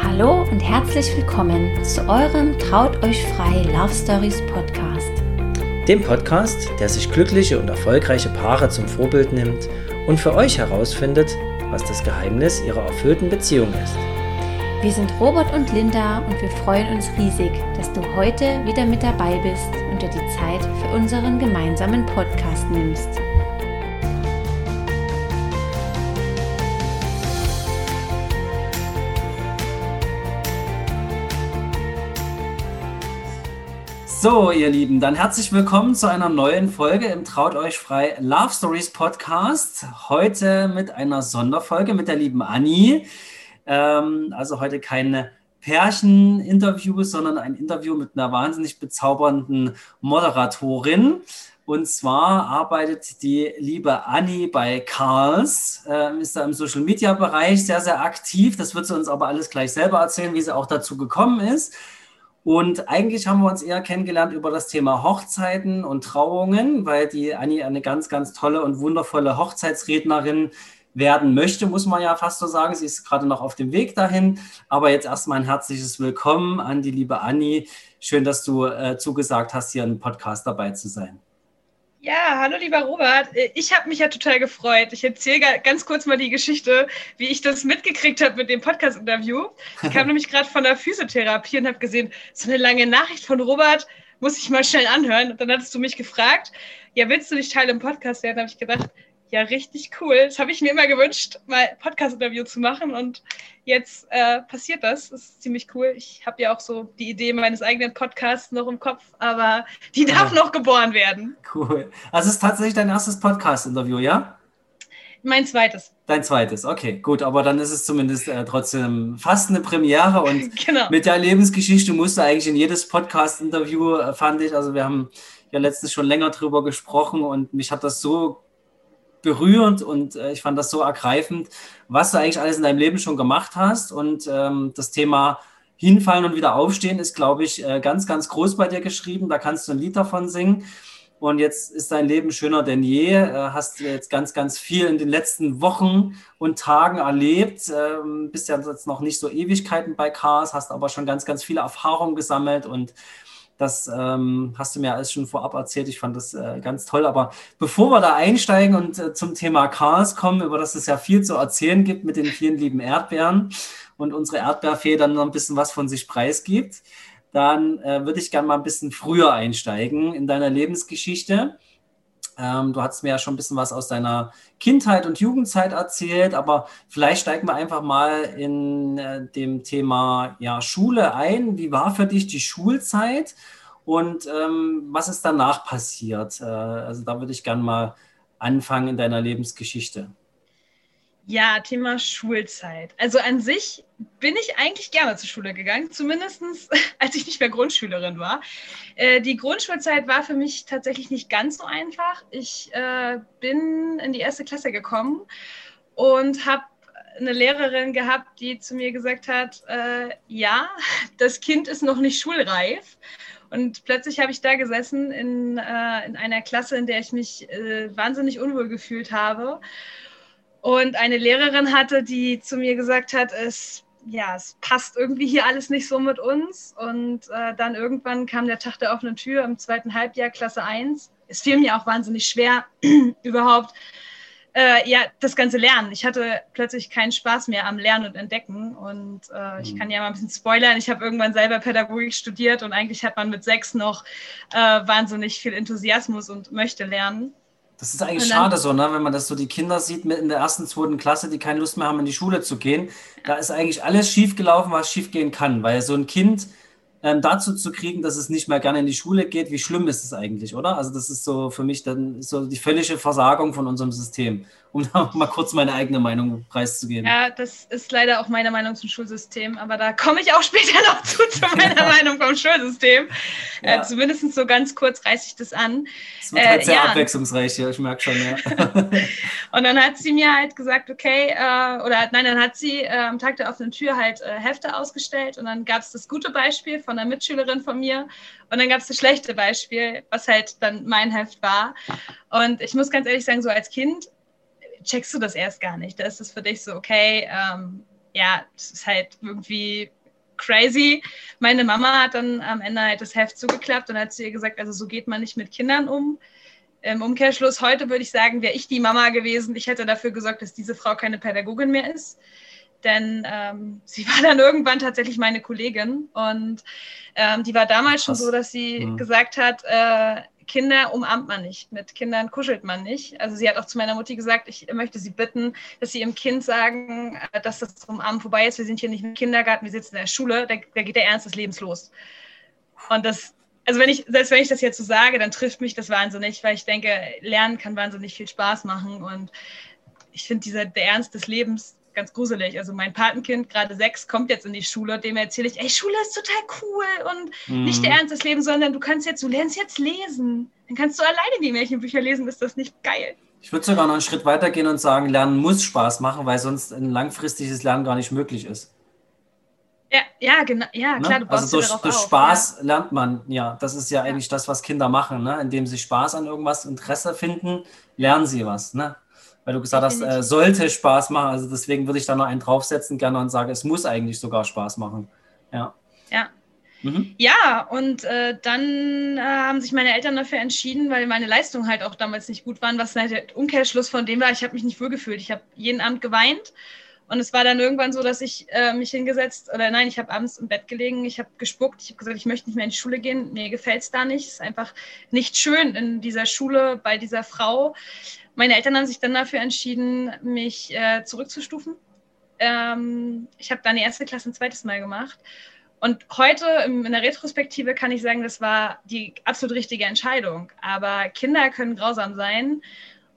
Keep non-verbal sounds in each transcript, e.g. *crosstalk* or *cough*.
Hallo und herzlich willkommen zu eurem Traut euch frei Love Stories Podcast. Dem Podcast, der sich glückliche und erfolgreiche Paare zum Vorbild nimmt und für euch herausfindet, was das Geheimnis ihrer erfüllten Beziehung ist. Wir sind Robert und Linda und wir freuen uns riesig, dass du heute wieder mit dabei bist und dir die Zeit für unseren gemeinsamen Podcast nimmst. So, ihr Lieben, dann herzlich willkommen zu einer neuen Folge im Traut euch frei Love Stories Podcast. Heute mit einer Sonderfolge mit der lieben Anni. Ähm, also heute keine Pärchen-Interview, sondern ein Interview mit einer wahnsinnig bezaubernden Moderatorin. Und zwar arbeitet die liebe Anni bei Karls, äh, ist da im Social Media Bereich sehr, sehr aktiv. Das wird sie uns aber alles gleich selber erzählen, wie sie auch dazu gekommen ist. Und eigentlich haben wir uns eher kennengelernt über das Thema Hochzeiten und Trauungen, weil die Anni eine ganz, ganz tolle und wundervolle Hochzeitsrednerin werden möchte, muss man ja fast so sagen. Sie ist gerade noch auf dem Weg dahin. Aber jetzt erstmal ein herzliches Willkommen an die liebe Anni. Schön, dass du äh, zugesagt hast, hier im Podcast dabei zu sein. Ja, hallo lieber Robert. Äh, ich habe mich ja total gefreut. Ich erzähle ganz kurz mal die Geschichte, wie ich das mitgekriegt habe mit dem Podcast-Interview. Ich kam *laughs* nämlich gerade von der Physiotherapie und habe gesehen, so eine lange Nachricht von Robert muss ich mal schnell anhören. Und dann hattest du mich gefragt, ja, willst du nicht Teil im Podcast werden? Da habe ich gedacht, ja, richtig cool. Das habe ich mir immer gewünscht, mal Podcast-Interview zu machen und jetzt äh, passiert das. Das ist ziemlich cool. Ich habe ja auch so die Idee meines eigenen Podcasts noch im Kopf, aber die darf ja. noch geboren werden. Cool. Also es ist tatsächlich dein erstes Podcast-Interview, ja? Mein zweites. Dein zweites, okay, gut, aber dann ist es zumindest äh, trotzdem fast eine Premiere und *laughs* genau. mit der Lebensgeschichte musst du eigentlich in jedes Podcast-Interview, äh, fand ich. Also wir haben ja letztens schon länger drüber gesprochen und mich hat das so berührend und äh, ich fand das so ergreifend, was du eigentlich alles in deinem Leben schon gemacht hast. Und ähm, das Thema Hinfallen und wieder aufstehen ist, glaube ich, äh, ganz, ganz groß bei dir geschrieben. Da kannst du ein Lied davon singen. Und jetzt ist dein Leben schöner denn je. Äh, hast jetzt ganz, ganz viel in den letzten Wochen und Tagen erlebt. Ähm, bist ja jetzt noch nicht so Ewigkeiten bei Cars, hast aber schon ganz, ganz viele Erfahrungen gesammelt und das ähm, hast du mir alles schon vorab erzählt. Ich fand das äh, ganz toll. Aber bevor wir da einsteigen und äh, zum Thema Cars kommen, über das es ja viel zu erzählen gibt mit den vielen lieben Erdbeeren und unsere Erdbeerfee dann noch ein bisschen was von sich preisgibt, dann äh, würde ich gerne mal ein bisschen früher einsteigen in deiner Lebensgeschichte. Ähm, du hast mir ja schon ein bisschen was aus deiner Kindheit und Jugendzeit erzählt, aber vielleicht steigen wir einfach mal in äh, dem Thema ja, Schule ein. Wie war für dich die Schulzeit und ähm, was ist danach passiert? Äh, also da würde ich gerne mal anfangen in deiner Lebensgeschichte. Ja, Thema Schulzeit. Also an sich bin ich eigentlich gerne zur Schule gegangen, zumindest *laughs* als ich nicht mehr Grundschülerin war. Äh, die Grundschulzeit war für mich tatsächlich nicht ganz so einfach. Ich äh, bin in die erste Klasse gekommen und habe eine Lehrerin gehabt, die zu mir gesagt hat, äh, ja, das Kind ist noch nicht schulreif. Und plötzlich habe ich da gesessen in, äh, in einer Klasse, in der ich mich äh, wahnsinnig unwohl gefühlt habe und eine Lehrerin hatte, die zu mir gesagt hat, es, ja, es passt irgendwie hier alles nicht so mit uns. Und äh, dann irgendwann kam der Tag der offenen Tür im zweiten Halbjahr, Klasse 1. Es fiel mir auch wahnsinnig schwer, *clears throat* überhaupt äh, ja, das ganze Lernen. Ich hatte plötzlich keinen Spaß mehr am Lernen und Entdecken. Und äh, ich mhm. kann ja mal ein bisschen spoilern. Ich habe irgendwann selber Pädagogik studiert und eigentlich hat man mit sechs noch äh, wahnsinnig viel Enthusiasmus und möchte lernen. Das ist eigentlich schade so, ne? wenn man das so die Kinder sieht mit in der ersten, zweiten Klasse, die keine Lust mehr haben, in die Schule zu gehen. Da ist eigentlich alles schief gelaufen, was schief gehen kann, weil so ein Kind ähm, dazu zu kriegen, dass es nicht mehr gerne in die Schule geht, wie schlimm ist es eigentlich, oder? Also das ist so für mich dann so die völlige Versagung von unserem System, um mal kurz meine eigene Meinung preiszugeben. Ja, das ist leider auch meine Meinung zum Schulsystem, aber da komme ich auch später noch zu, zu *laughs* meiner ja. Meinung vom Schulsystem. Äh, ja. Äh, Zumindest so ganz kurz reiße ich das an. Es wird halt äh, sehr ja. abwechslungsreich hier, ich merke schon, ja. *laughs* Und dann hat sie mir halt gesagt, okay, äh, oder nein, dann hat sie äh, am Tag der offenen Tür halt Hefte ausgestellt und dann gab es das gute Beispiel von einer Mitschülerin von mir und dann gab es das schlechte Beispiel, was halt dann mein Heft war. Und ich muss ganz ehrlich sagen, so als Kind checkst du das erst gar nicht. Da ist es für dich so, okay, ähm, ja, es ist halt irgendwie crazy. Meine Mama hat dann am Ende halt das Heft zugeklappt und hat zu ihr gesagt, also so geht man nicht mit Kindern um. Im Umkehrschluss heute würde ich sagen, wäre ich die Mama gewesen, ich hätte dafür gesorgt, dass diese Frau keine Pädagogin mehr ist. Denn ähm, sie war dann irgendwann tatsächlich meine Kollegin und ähm, die war damals schon so, dass sie mhm. gesagt hat, äh, Kinder umarmt man nicht, mit Kindern kuschelt man nicht. Also sie hat auch zu meiner Mutti gesagt, ich möchte sie bitten, dass sie ihrem Kind sagen, äh, dass das Umarmen vorbei ist. Wir sind hier nicht im Kindergarten, wir sitzen in der Schule, da, da geht der Ernst des Lebens los. Und das, also wenn ich, selbst wenn ich das jetzt so sage, dann trifft mich das wahnsinnig, weil ich denke, Lernen kann wahnsinnig viel Spaß machen und ich finde dieser der Ernst des Lebens ganz gruselig. Also mein Patenkind, gerade sechs, kommt jetzt in die Schule, dem erzähle ich, ey, Schule ist total cool und mhm. nicht der Ernst des Lebens, sondern du kannst jetzt, du lernst jetzt lesen. Dann kannst du alleine die Märchenbücher lesen, ist das nicht geil? Ich würde sogar noch einen Schritt weiter gehen und sagen, Lernen muss Spaß machen, weil sonst ein langfristiges Lernen gar nicht möglich ist. Ja, ja, genau, ja, klar, ne? du Also durch, durch Spaß ja. lernt man, ja, das ist ja, ja, eigentlich das, was Kinder machen, ne? indem sie Spaß an irgendwas, Interesse finden, lernen sie was. Ne? Weil du gesagt hast, äh, sollte Spaß machen. Also deswegen würde ich da noch einen draufsetzen gerne und sage, es muss eigentlich sogar Spaß machen. Ja. Ja. Mhm. Ja, und äh, dann äh, haben sich meine Eltern dafür entschieden, weil meine Leistungen halt auch damals nicht gut waren, was halt der Umkehrschluss von dem war, ich habe mich nicht wohlgefühlt. Ich habe jeden Abend geweint und es war dann irgendwann so, dass ich äh, mich hingesetzt, oder nein, ich habe abends im Bett gelegen, ich habe gespuckt, ich habe gesagt, ich möchte nicht mehr in die Schule gehen, mir gefällt es da nicht, es ist einfach nicht schön in dieser Schule bei dieser Frau. Meine Eltern haben sich dann dafür entschieden, mich äh, zurückzustufen. Ähm, ich habe dann die erste Klasse ein zweites Mal gemacht. Und heute in der Retrospektive kann ich sagen, das war die absolut richtige Entscheidung. Aber Kinder können grausam sein.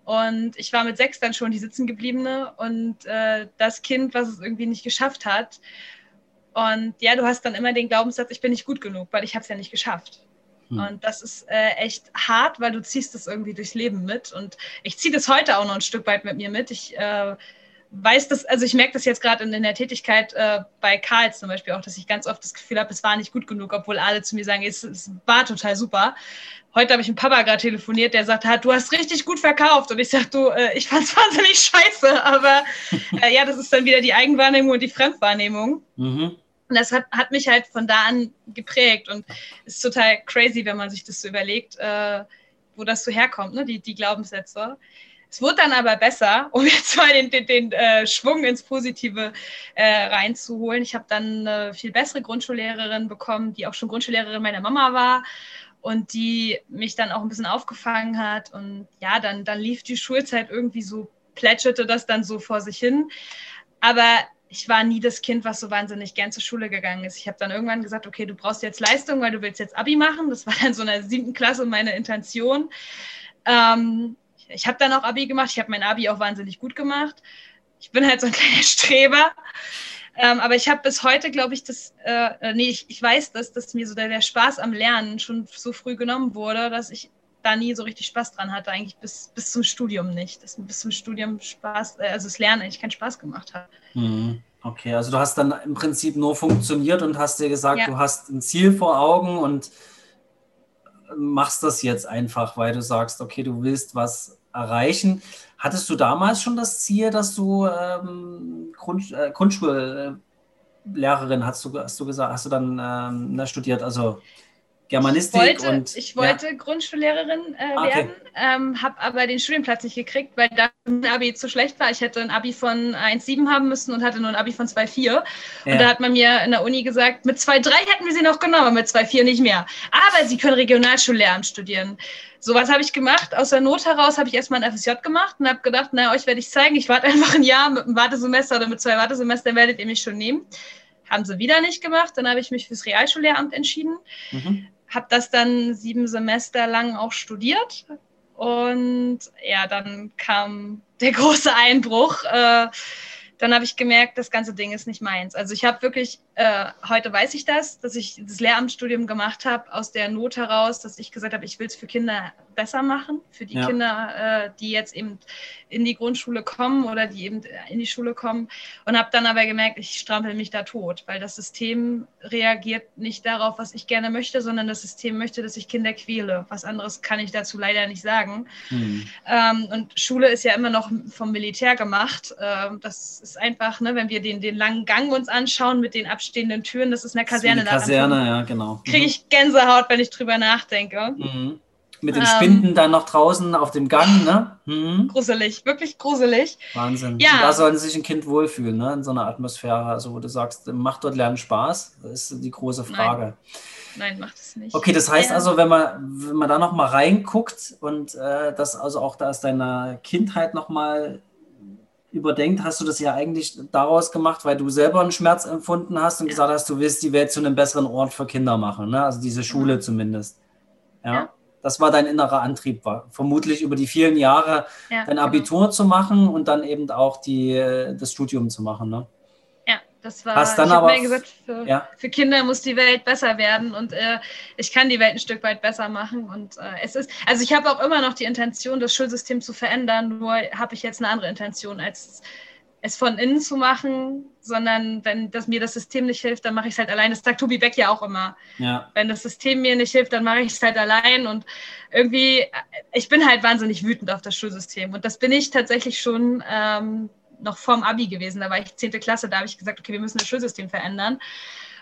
Und ich war mit sechs dann schon die Sitzengebliebene und äh, das Kind, was es irgendwie nicht geschafft hat. Und ja, du hast dann immer den Glaubenssatz, ich bin nicht gut genug, weil ich habe es ja nicht geschafft. Hm. Und das ist äh, echt hart, weil du ziehst das irgendwie durchs Leben mit. Und ich ziehe das heute auch noch ein Stück weit mit mir mit. Ich äh, weiß das, also ich merke das jetzt gerade in, in, der Tätigkeit äh, bei Karl zum Beispiel auch, dass ich ganz oft das Gefühl habe, es war nicht gut genug, obwohl alle zu mir sagen, es, es war total super. Heute habe ich mit Papa gerade telefoniert, der sagt, du hast richtig gut verkauft. Und ich sage, du, äh, ich fand es *laughs* wahnsinnig scheiße. Aber äh, ja, das ist dann wieder die Eigenwahrnehmung und die Fremdwahrnehmung. Mhm. Und das hat, hat mich halt von da an geprägt und ist total crazy, wenn man sich das so überlegt, äh, wo das so herkommt, ne? die, die Glaubenssätze. Es wurde dann aber besser, *laughs* um jetzt mal den, den, den äh, Schwung ins Positive äh, reinzuholen. Ich habe dann eine viel bessere Grundschullehrerin bekommen, die auch schon Grundschullehrerin meiner Mama war und die mich dann auch ein bisschen aufgefangen hat. Und ja, dann, dann lief die Schulzeit irgendwie so, plätscherte das dann so vor sich hin. Aber ich war nie das Kind, was so wahnsinnig gern zur Schule gegangen ist. Ich habe dann irgendwann gesagt, okay, du brauchst jetzt Leistung, weil du willst jetzt Abi machen. Das war dann so in der siebten Klasse meine Intention. Ähm, ich habe dann auch Abi gemacht. Ich habe mein Abi auch wahnsinnig gut gemacht. Ich bin halt so ein *laughs* kleiner Streber. Ähm, aber ich habe bis heute, glaube ich, das, äh, nee, ich, ich weiß, dass, dass mir so der, der Spaß am Lernen schon so früh genommen wurde, dass ich da nie so richtig Spaß dran hatte, eigentlich bis, bis zum Studium nicht. Dass bis zum Studium Spaß, äh, also das Lernen eigentlich keinen Spaß gemacht hat. Mhm. Okay, also du hast dann im Prinzip nur funktioniert und hast dir gesagt, ja. du hast ein Ziel vor Augen und machst das jetzt einfach, weil du sagst, okay, du willst was erreichen. Hattest du damals schon das Ziel, dass du ähm, Grund, äh, Grundschullehrerin hast du, hast du gesagt, hast du dann ähm, studiert, also Germanistik ich wollte, und. Ich wollte ja. Grundschullehrerin äh, okay. werden, ähm, habe aber den Studienplatz nicht gekriegt, weil da ein Abi zu schlecht war. Ich hätte ein Abi von 1,7 haben müssen und hatte nur ein Abi von 2,4. Ja. Und da hat man mir in der Uni gesagt, mit 2,3 hätten wir sie noch genommen, mit 2,4 nicht mehr. Aber sie können Regionalschullehramt studieren. So was habe ich gemacht. Aus der Not heraus habe ich erstmal ein FSJ gemacht und habe gedacht, na, euch werde ich zeigen. Ich warte *laughs* einfach ein Jahr mit einem Wartesemester oder mit zwei Wartesemestern werdet ihr mich schon nehmen. Haben sie wieder nicht gemacht. Dann habe ich mich fürs Realschullehramt entschieden. Mhm habe das dann sieben Semester lang auch studiert. Und ja, dann kam der *laughs* große Einbruch. Äh, dann habe ich gemerkt, das ganze Ding ist nicht meins. Also ich habe wirklich, äh, heute weiß ich das, dass ich das Lehramtsstudium gemacht habe aus der Not heraus, dass ich gesagt habe, ich will es für Kinder besser machen für die ja. Kinder, äh, die jetzt eben in die Grundschule kommen oder die eben in die Schule kommen. Und habe dann aber gemerkt, ich strampel mich da tot, weil das System reagiert nicht darauf, was ich gerne möchte, sondern das System möchte, dass ich Kinder quäle. Was anderes kann ich dazu leider nicht sagen. Mhm. Ähm, und Schule ist ja immer noch vom Militär gemacht. Ähm, das ist einfach, ne, wenn wir den, den langen Gang uns anschauen mit den abstehenden Türen, das ist eine Kaserne. Ist eine Kaserne, ja, genau. Kriege mhm. ich Gänsehaut, wenn ich drüber nachdenke. Mhm. Mit den ähm, Spinden dann noch draußen auf dem Gang, ne? Mhm. Gruselig, wirklich gruselig. Wahnsinn. Ja. Und da sollte sich ein Kind wohlfühlen, ne? In so einer Atmosphäre, also wo du sagst, macht dort Lernen Spaß? Das ist die große Frage. Nein. Nein, macht es nicht. Okay, das heißt ja. also, wenn man, wenn man da nochmal reinguckt und äh, das also auch da aus deiner Kindheit nochmal überdenkt, hast du das ja eigentlich daraus gemacht, weil du selber einen Schmerz empfunden hast und ja. gesagt hast, du willst die Welt zu einem besseren Ort für Kinder machen, ne? also diese Schule mhm. zumindest. Ja? Das war dein innerer Antrieb, war vermutlich über die vielen Jahre ja, dein genau. Abitur genau. zu machen und dann eben auch die, das Studium zu machen. Ne? Ja, das war, Hast dann ich aber, mir gesagt, für, ja. für, Kinder muss die Welt besser werden und äh, ich kann die Welt ein Stück weit besser machen. Und äh, es ist, also ich habe auch immer noch die Intention, das Schulsystem zu verändern, nur habe ich jetzt eine andere Intention als es von innen zu machen, sondern wenn das, mir das System nicht hilft, dann mache ich es halt allein. Das sagt Tobi Beck ja auch immer. Ja. Wenn das System mir nicht hilft, dann mache ich es halt allein. Und irgendwie, ich bin halt wahnsinnig wütend auf das Schulsystem. Und das bin ich tatsächlich schon ähm, noch vorm Abi gewesen. Da war ich 10. Klasse, da habe ich gesagt, okay, wir müssen das Schulsystem verändern.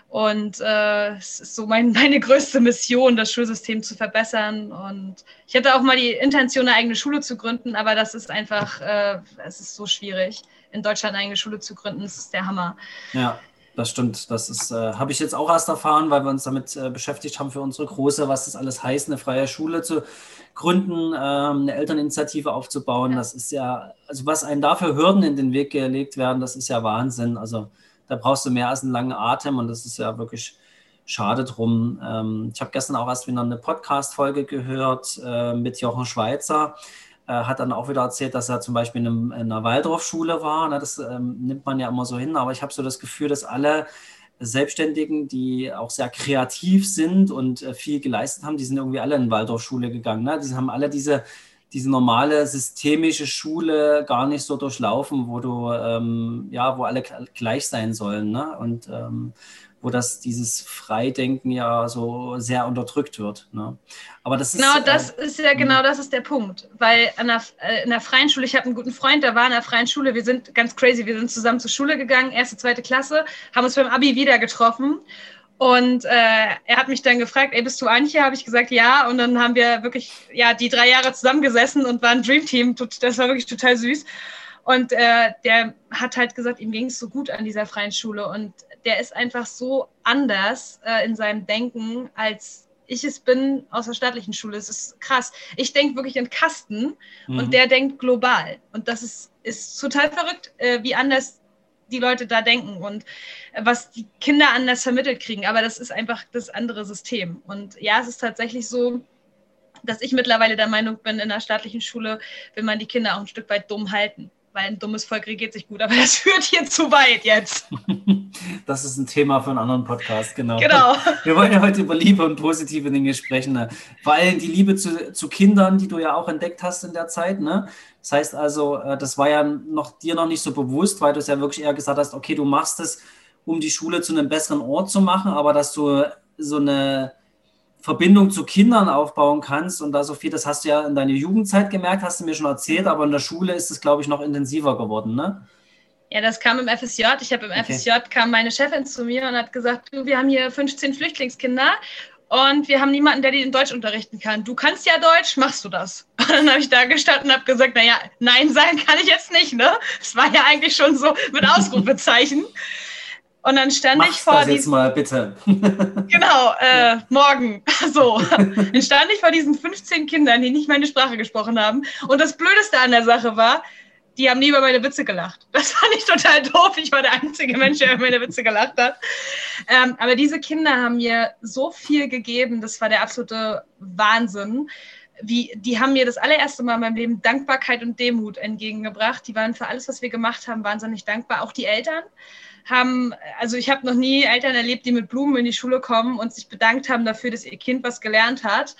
Und äh, es ist so mein, *laughs* meine größte Mission, das Schulsystem zu verbessern. Und ich hatte auch mal die Intention, eine eigene Schule zu gründen, aber das ist einfach, äh, es ist so schwierig in Deutschland eine eigene Schule zu gründen, das ist der Hammer. Ja, das stimmt. Das ist, äh, habe ich jetzt auch erst erfahren, weil wir uns damit äh, beschäftigt haben für unsere Große, was das alles heißt, eine freie Schule zu gründen, ähm, eine Elterninitiative aufzubauen. Ja. Das ist ja, also was einem dafür Hürden in den Weg gelegt werden, das ist ja Wahnsinn. Also da brauchst du mehr als einen langen Atem und das ist ja wirklich schade drum. Ähm, ich habe gestern auch erst wieder eine Podcast-Folge gehört äh, mit Jochen Schweizer hat dann auch wieder erzählt, dass er zum Beispiel in, einem, in einer Waldorfschule war. Ne? Das ähm, nimmt man ja immer so hin, aber ich habe so das Gefühl, dass alle Selbstständigen, die auch sehr kreativ sind und äh, viel geleistet haben, die sind irgendwie alle in Waldorfschule gegangen. Ne? Die haben alle diese, diese normale systemische Schule gar nicht so durchlaufen, wo du, ähm, ja, wo alle gleich sein sollen. Ne? Und ähm, wo das dieses Freidenken ja so sehr unterdrückt wird. Ne? Aber das ist genau das äh, ist ja genau das ist der Punkt, weil an der, äh, in der freien Schule, ich habe einen guten Freund, der war in der freien Schule, wir sind ganz crazy, wir sind zusammen zur Schule gegangen, erste, zweite Klasse, haben uns beim Abi wieder getroffen und äh, er hat mich dann gefragt, ey, bist du Antje? Habe ich gesagt, ja. Und dann haben wir wirklich, ja, die drei Jahre zusammengesessen und waren Dream Team. Das war wirklich total süß. Und äh, der hat halt gesagt, ihm ging es so gut an dieser freien Schule. Und der ist einfach so anders äh, in seinem Denken, als ich es bin aus der staatlichen Schule. Es ist krass. Ich denke wirklich in Kasten mhm. und der denkt global. Und das ist, ist total verrückt, äh, wie anders die Leute da denken und äh, was die Kinder anders vermittelt kriegen. Aber das ist einfach das andere System. Und ja, es ist tatsächlich so, dass ich mittlerweile der Meinung bin, in der staatlichen Schule will man die Kinder auch ein Stück weit dumm halten weil ein dummes Volk regiert sich gut, aber *laughs* das führt hier zu weit jetzt. *laughs* Das ist ein Thema für einen anderen Podcast, genau. Genau. *laughs* Wir wollen ja heute über Liebe und positive Dinge sprechen. Ne? Vor allem die Liebe zu, zu Kindern, die du ja auch entdeckt hast in der Zeit. Ne? Das heißt also, äh, das war ja noch, dir noch nicht so bewusst, weil du es ja wirklich eher gesagt hast, okay, du machst es, um die Schule zu einem besseren Ort zu machen, aber dass du so eine Verbindung zu Kindern aufbauen kannst. Und da, Sophie, das hast du ja in deiner Jugendzeit gemerkt, hast du mir schon erzählt, aber in der Schule ist es, glaube ich, noch intensiver geworden, ne? Ja, das kam im FSJ. Ich habe im okay. FSJ kam meine Chefin zu mir und hat gesagt, du, wir haben hier 15 Flüchtlingskinder und wir haben niemanden, der die in Deutsch unterrichten kann. Du kannst ja Deutsch, machst du das? *laughs* Und dann habe ich da gestanden und habe gesagt, naja, nein sagen kann ich jetzt nicht, ne? Das war ja eigentlich schon so mit Ausrufezeichen. Und dann stand Mach's ich vor das jetzt mal bitte. *laughs* genau, äh, morgen. *laughs* So. *laughs* Dann stand ich vor diesen 15 Kindern, die nicht meine Sprache gesprochen haben. Und das Blödeste an der Sache war, die haben nie über meine Witze gelacht. Das fand ich total doof. Ich war der einzige Mensch, der über meine Witze gelacht hat. Ähm, aber diese Kinder haben mir so viel gegeben. Das war der absolute Wahnsinn. Wie, die haben mir das allererste Mal in meinem Leben Dankbarkeit und Demut entgegengebracht. Die waren für alles, was wir gemacht haben, wahnsinnig dankbar. Auch die Eltern haben, also ich habe noch nie Eltern erlebt, die mit Blumen in die Schule kommen und sich bedankt haben dafür, dass ihr Kind was gelernt hat.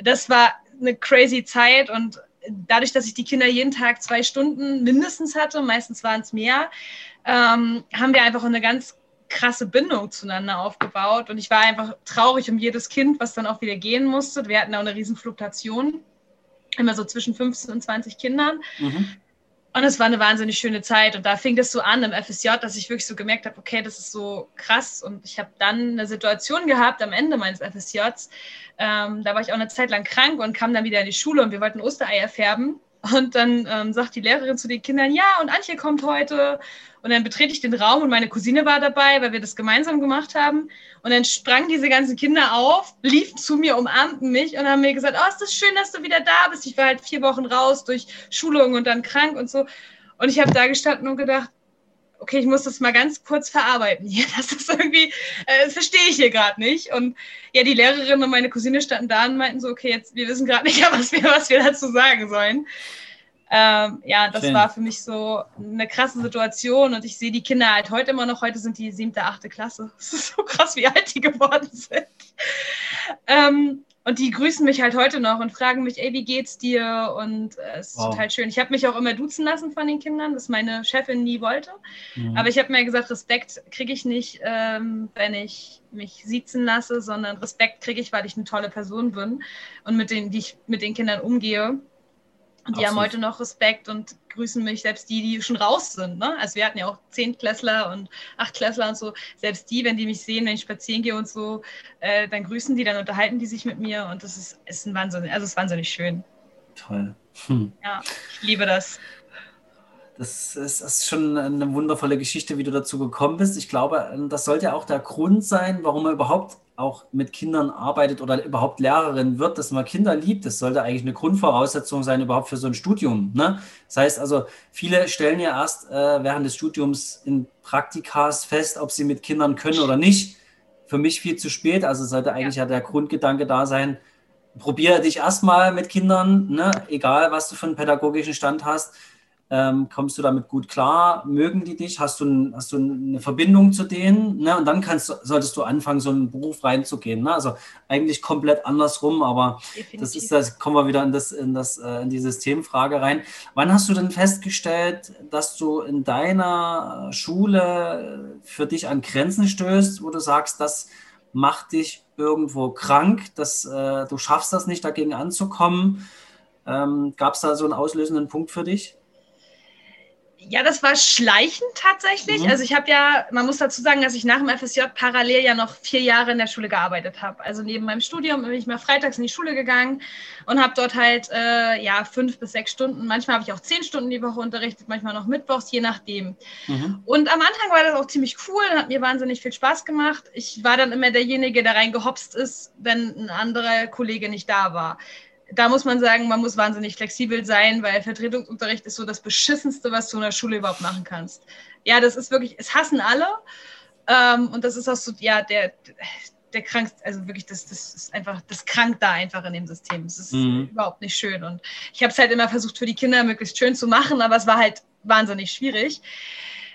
Das war eine crazy Zeit und dadurch, dass ich die Kinder jeden Tag zwei Stunden mindestens hatte, meistens waren es mehr, ähm, haben wir einfach eine ganz krasse Bindung zueinander aufgebaut. Und ich war einfach traurig um jedes Kind, was dann auch wieder gehen musste. Wir hatten auch eine riesen Fluktuation, immer so zwischen 15 und 20 Kindern. Mhm. Und es war eine wahnsinnig schöne Zeit. Und da fing das so an im FSJ, dass ich wirklich so gemerkt habe, okay, das ist so krass. Und ich habe dann eine Situation gehabt am Ende meines FSJs. Ähm, da war ich auch eine Zeit lang krank und kam dann wieder in die Schule und wir wollten Ostereier färben. Und dann ähm, sagt die Lehrerin zu den Kindern, ja, und Antje kommt heute. Und dann betrete ich den Raum und meine Cousine war dabei, weil wir das gemeinsam gemacht haben. Und dann sprangen diese ganzen Kinder auf, liefen zu mir, umarmten mich und haben mir gesagt, oh, ist das schön, dass du wieder da bist. Ich war halt vier Wochen raus durch Schulung und dann krank und so. Und ich habe da gestanden und gedacht, okay, ich muss das mal ganz kurz verarbeiten hier. *laughs* Das ist irgendwie, äh, das verstehe ich hier gerade nicht. Und ja, die Lehrerin und meine Cousine standen da und meinten so, okay, jetzt, wir wissen gerade nicht, *laughs* was wir, was wir dazu sagen sollen. Ähm, ja, das Schön. war für mich so eine krasse Situation und ich sehe die Kinder halt heute immer noch. Heute sind die siebte, achte Klasse. *laughs* Das ist so krass, wie alt die geworden sind. Ähm, und die grüßen mich halt heute noch und fragen mich, ey, wie geht's dir? Und äh, es ist wow. total schön. Ich habe mich auch immer duzen lassen von den Kindern, was meine Chefin nie wollte. Mhm. Aber ich habe mir gesagt, Respekt kriege ich nicht, ähm, wenn ich mich siezen lasse, sondern Respekt kriege ich, weil ich eine tolle Person bin und mit denen, wie ich mit den Kindern umgehe. Und die Absolut. haben heute noch Respekt und grüßen mich, selbst die, die schon raus sind. Ne? Also wir hatten ja auch Zehntklässler und Achtklässler und so. Selbst die, wenn die mich sehen, wenn ich spazieren gehe und so, äh, dann grüßen die, dann unterhalten die sich mit mir und das ist, ist ein Wahnsinn, also ist wahnsinnig schön. Toll. Hm. Ja, ich liebe das. Das ist, das ist, schon eine wundervolle Geschichte, wie du dazu gekommen bist. Ich glaube, das sollte auch der Grund sein, warum man überhaupt auch mit Kindern arbeitet oder überhaupt Lehrerin wird, dass man Kinder liebt. Das sollte eigentlich eine Grundvoraussetzung sein, überhaupt für so ein Studium. Ne? Das heißt also, viele stellen ja erst äh, während des Studiums in Praktikas fest, ob sie mit Kindern können oder nicht. Für mich viel zu spät. Also sollte eigentlich ja, ja der Grundgedanke da sein, probiere dich erstmal mit Kindern, ne? egal was du für einen pädagogischen Stand hast. Ähm, kommst du damit gut klar? Mögen die dich? Hast du, ein, hast du eine Verbindung zu denen? Ne? Und dann kannst, solltest du anfangen, so einen Beruf reinzugehen. Ne? Also eigentlich komplett andersrum, aber Definitiv. das ist das, kommen wir wieder in, das, in, das, äh, in die Systemfrage rein. Wann hast du denn festgestellt, dass du in deiner Schule für dich an Grenzen stößt, wo du sagst, das macht dich irgendwo krank, dass äh, du schaffst das nicht, dagegen anzukommen? Ähm, Gab es da so einen auslösenden Punkt für dich? Ja, das war schleichend tatsächlich. Mhm. Also ich habe ja, man muss dazu sagen, dass ich nach dem FSJ parallel ja noch vier Jahre in der Schule gearbeitet habe. Also neben meinem Studium bin ich mal freitags in die Schule gegangen und habe dort halt äh, ja fünf bis sechs Stunden, manchmal habe ich auch zehn Stunden die Woche unterrichtet, manchmal noch mittwochs, je nachdem. Mhm. Und am Anfang war das auch ziemlich cool, hat mir wahnsinnig viel Spaß gemacht. Ich war dann immer derjenige, der reingehopst ist, wenn ein anderer Kollege nicht da war da muss man sagen, man muss wahnsinnig flexibel sein, weil Vertretungsunterricht ist so das Beschissenste, was du in der Schule überhaupt machen kannst. Ja, das ist wirklich, es hassen alle. Ähm, und das ist auch so, ja, der, der krank, also wirklich, das, das ist einfach, das krankt da einfach in dem System. Es ist mhm. überhaupt nicht schön. Und ich habe es halt immer versucht, für die Kinder möglichst schön zu machen, aber es war halt wahnsinnig schwierig.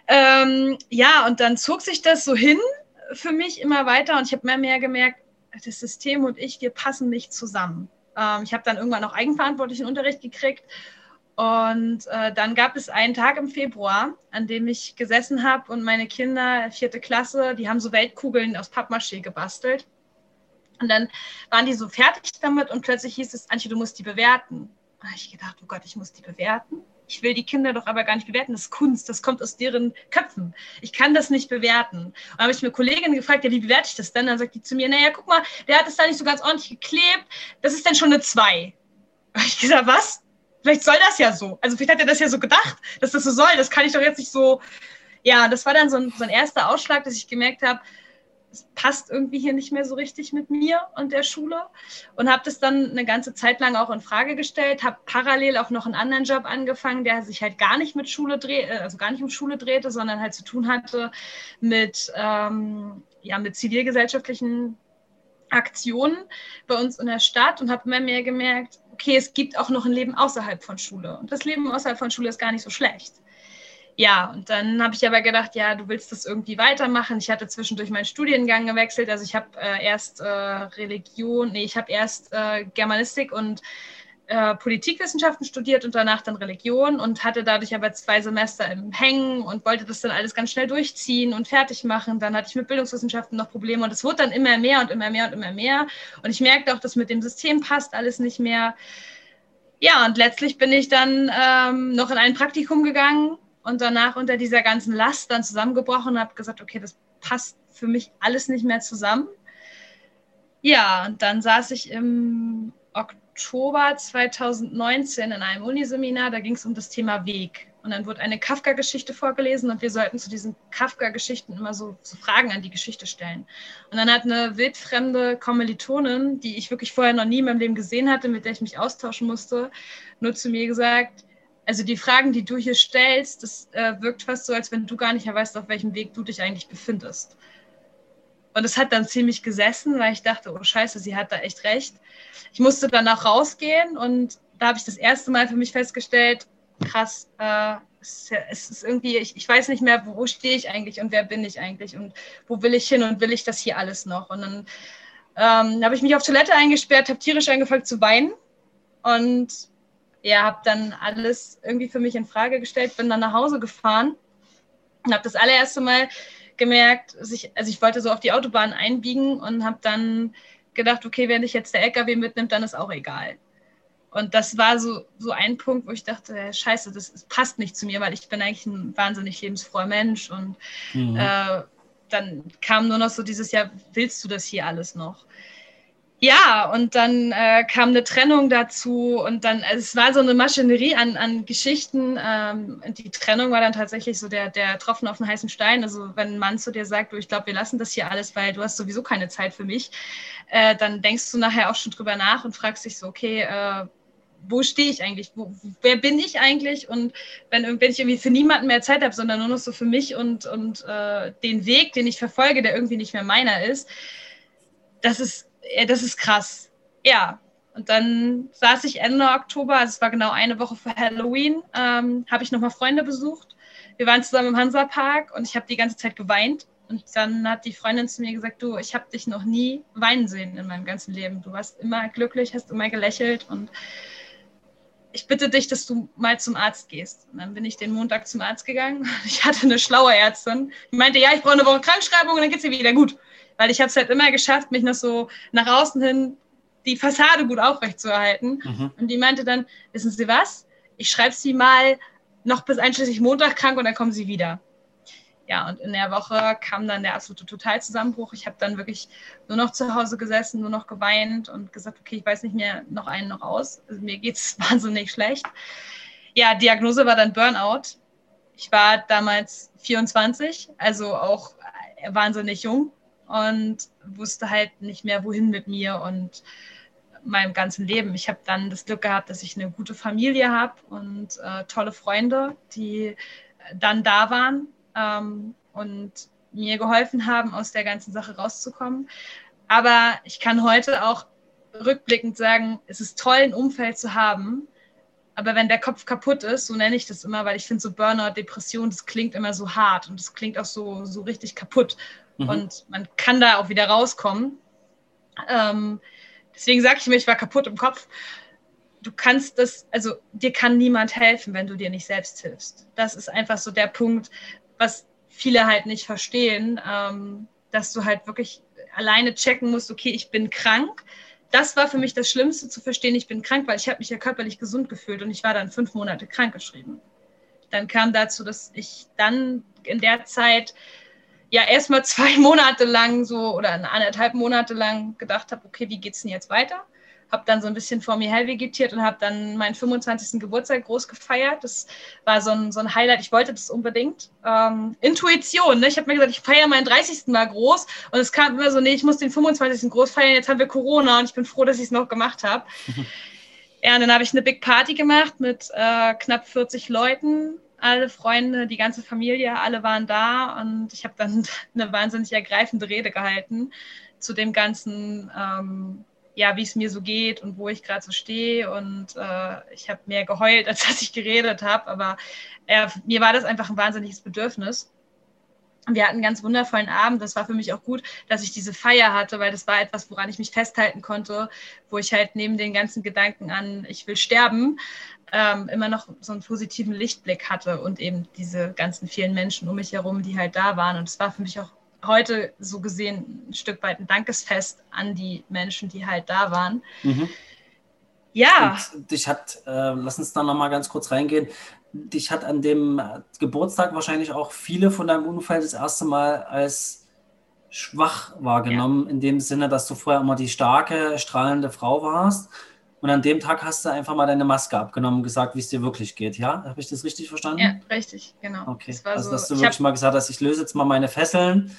Ähm, ja, und dann zog sich das so hin für mich immer weiter und ich habe mehr und mehr gemerkt, das System und ich, wir passen nicht zusammen. Ähm, ich habe dann irgendwann noch eigenverantwortlichen Unterricht gekriegt. Und äh, dann gab es einen Tag im Februar, an dem ich gesessen habe und meine Kinder, vierte Klasse, die haben so Weltkugeln aus Pappmaché gebastelt. Und dann waren die so fertig damit und plötzlich hieß es, Antje, du musst die bewerten. Da habe ich gedacht, oh Gott, ich muss die bewerten. Ich will die Kinder doch aber gar nicht bewerten. Das ist Kunst, das kommt aus deren Köpfen. Ich kann das nicht bewerten. Und dann habe ich eine Kollegin gefragt, ja, wie bewerte ich das denn? Dann sagt die zu mir, naja, guck mal, der hat es da nicht so ganz ordentlich geklebt. Das ist dann schon eine 2. Da habe ich gesagt, was? Vielleicht soll das ja so. Also vielleicht hat er das ja so gedacht, dass das so soll. Das kann ich doch jetzt nicht so. Ja, das war dann so ein, so ein erster Ausschlag, dass ich gemerkt habe, es passt irgendwie hier nicht mehr so richtig mit mir und der Schule. Und habe das dann eine ganze Zeit lang auch in Frage gestellt, habe parallel auch noch einen anderen Job angefangen, der sich halt gar nicht mit Schule dreht, äh, also gar nicht um Schule drehte, sondern halt zu tun hatte mit ähm, ja mit zivilgesellschaftlichen Aktionen bei uns in der Stadt und habe immer mehr gemerkt, okay, es gibt auch noch ein Leben außerhalb von Schule. Und das Leben außerhalb von Schule ist gar nicht so schlecht ja, und dann habe ich aber gedacht, ja, du willst das irgendwie weitermachen. Ich hatte zwischendurch meinen Studiengang gewechselt. Also ich habe äh, erst äh, Religion, nee, ich habe erst äh, Germanistik und äh, Politikwissenschaften studiert und danach dann Religion und hatte dadurch aber zwei Semester im Hängen und wollte das dann alles ganz schnell durchziehen und fertig machen. Dann hatte ich mit Bildungswissenschaften noch Probleme und es wurde dann immer mehr und immer mehr und immer mehr. Und ich merkte auch, dass mit dem System passt alles nicht mehr. Ja, und letztlich bin ich dann ähm, noch in ein Praktikum gegangen und danach unter dieser ganzen Last dann zusammengebrochen und habe gesagt, okay, das passt für mich alles nicht mehr zusammen. Ja, und dann saß ich im Oktober 2019 in einem Uniseminar, da ging es um das Thema Weg. Und dann wurde eine Kafka-Geschichte vorgelesen und wir sollten zu diesen Kafka-Geschichten immer so, so, Fragen an die Geschichte stellen. Und dann hat eine wildfremde Kommilitonin, die ich wirklich vorher noch nie in meinem Leben gesehen hatte, mit der ich mich austauschen musste, nur zu mir gesagt, also die Fragen, die du hier stellst, das äh, wirkt fast so, als wenn du gar nicht mehr weißt, auf welchem Weg du dich eigentlich befindest. Und es hat dann ziemlich gesessen, weil ich dachte, oh scheiße, sie hat da echt recht. Ich musste dann auch rausgehen und da habe ich das erste Mal für mich festgestellt, krass, äh, es, ist irgendwie, ich, ich weiß nicht mehr, wo, wo stehe ich eigentlich und wer bin ich eigentlich und wo will ich hin und will ich das hier alles noch? Und dann ähm, habe ich mich auf Toilette eingesperrt, habe tierisch angefangen zu weinen und ja, habe dann alles irgendwie für mich in Frage gestellt, bin dann nach Hause gefahren und habe das allererste Mal gemerkt, ich, also ich wollte so auf die Autobahn einbiegen und habe dann gedacht, okay, wenn dich jetzt der LKW mitnimmt, dann ist auch egal. Und das war so, so ein Punkt, wo ich dachte, scheiße, das, das, passt nicht zu mir, weil ich bin eigentlich ein wahnsinnig lebensfroher Mensch. Und mhm. äh, dann kam nur noch so dieses Jahr, willst du das hier alles noch? Ja, und dann äh, kam eine Trennung dazu und dann, also es war so eine Maschinerie an, an Geschichten. Ähm, die Trennung war dann tatsächlich so der, der Tropfen auf den heißen Stein. Also wenn ein Mann zu dir sagt, du, ich glaube, wir lassen das hier alles, weil du hast sowieso keine Zeit für mich, äh, dann denkst du nachher auch schon drüber nach und fragst dich so, okay, äh, wo stehe ich eigentlich? Wo, wer bin ich eigentlich? Und wenn, wenn ich irgendwie für niemanden mehr Zeit habe, sondern nur noch so für mich und, und äh, den Weg, den ich verfolge, der irgendwie nicht mehr meiner ist, das ist das ist krass. Ja, und dann saß ich Ende Oktober, also es war genau eine Woche vor Halloween, ähm, habe ich nochmal Freunde besucht. Wir waren zusammen im Hansapark und ich habe die ganze Zeit geweint. Und dann hat die Freundin zu mir gesagt, du, ich habe dich noch nie weinen sehen in meinem ganzen Leben. Du warst immer glücklich, hast immer gelächelt und ich bitte dich, dass du mal zum Arzt gehst. Und dann bin ich den Montag zum Arzt gegangen. *laughs* Ich hatte eine schlaue Ärztin. Die meinte, ja, ich brauche eine Woche Krankschreibung und dann geht es dir wieder gut weil ich habe es halt immer geschafft, mich noch so nach außen hin die Fassade gut aufrechtzuerhalten. Mhm. Und die meinte dann, wissen Sie was? Ich schreibe Sie mal noch bis einschließlich Montag krank und dann kommen Sie wieder. Ja, und in der Woche kam dann der absolute Totalzusammenbruch. Ich habe dann wirklich nur noch zu Hause gesessen, nur noch geweint und gesagt, okay, ich weiß nicht mehr noch einen noch aus. Also mir geht es *laughs* wahnsinnig schlecht. Ja, Diagnose war dann Burnout. Ich war damals 24, also auch wahnsinnig jung und wusste halt nicht mehr, wohin mit mir und meinem ganzen Leben. Ich habe dann das Glück gehabt, dass ich eine gute Familie habe und äh, tolle Freunde, die dann da waren ähm, und mir geholfen haben, aus der ganzen Sache rauszukommen. Aber ich kann heute auch rückblickend sagen, es ist toll, ein Umfeld zu haben. Aber wenn der Kopf kaputt ist, so nenne ich das immer, weil ich finde, so Burnout, Depression, das klingt immer so hart und das klingt auch so, so richtig kaputt. Mhm. Und man kann da auch wieder rauskommen. Ähm, deswegen sage ich mir, ich war kaputt im Kopf. Du kannst das, also dir kann niemand helfen, wenn du dir nicht selbst hilfst. Das ist einfach so der Punkt, was viele halt nicht verstehen, ähm, dass du halt wirklich alleine checken musst, okay, ich bin krank. Das war für mich das Schlimmste zu verstehen, ich bin krank, weil ich habe mich ja körperlich gesund gefühlt und ich war dann fünf Monate krankgeschrieben. Dann kam dazu, dass ich dann in der Zeit ja erstmal *laughs* zwei Monate lang so oder anderthalb Monate lang gedacht habe, okay, wie geht's denn jetzt weiter? Habe dann so ein bisschen vor mir her vegetiert und habe dann meinen 25. Geburtstag groß gefeiert. Das war so ein, so ein Highlight. Ich wollte das unbedingt. Ähm, Intuition. Ne? Ich habe mir gesagt, ich feiere meinen 30. Mal groß. Und es kam immer so, nee, ich muss den 25. groß feiern. Jetzt haben wir Corona und ich bin froh, dass ich es noch gemacht habe. ja, und dann habe ich eine Big Party gemacht mit äh, knapp 40 Leuten alle Freunde, die ganze Familie, alle waren da und ich habe dann *laughs* eine wahnsinnig ergreifende Rede gehalten zu dem ganzen, ähm, ja, wie es mir so geht und wo ich gerade so stehe. Und äh, ich habe mehr geheult, *laughs* als dass ich geredet habe. Aber äh, mir war das einfach ein wahnsinniges Bedürfnis. Wir hatten einen ganz wundervollen Abend. Das war für mich auch gut, dass ich diese Feier hatte, weil das war etwas, woran ich mich festhalten konnte, wo ich halt neben den ganzen Gedanken an, ich will sterben, ähm, immer noch so einen positiven Lichtblick hatte und eben diese ganzen vielen Menschen um mich herum, die halt da waren. Und es war für mich auch heute so gesehen ein Stück weit ein Dankesfest an die Menschen, die halt da waren. Mhm. Ja. Und dich hat, äh, lass uns da nochmal ganz kurz reingehen. Dich hat an dem Geburtstag wahrscheinlich auch viele von deinem Umfeld das erste Mal als schwach wahrgenommen, ja. in dem Sinne, dass du vorher immer die starke, strahlende Frau warst. Und an dem Tag hast du einfach mal deine Maske abgenommen und gesagt, wie es dir wirklich geht. Ja, habe ich das richtig verstanden? Ja, richtig, genau. Okay. Das also, so, dass du wirklich mal gesagt hast, ich löse jetzt mal meine Fesseln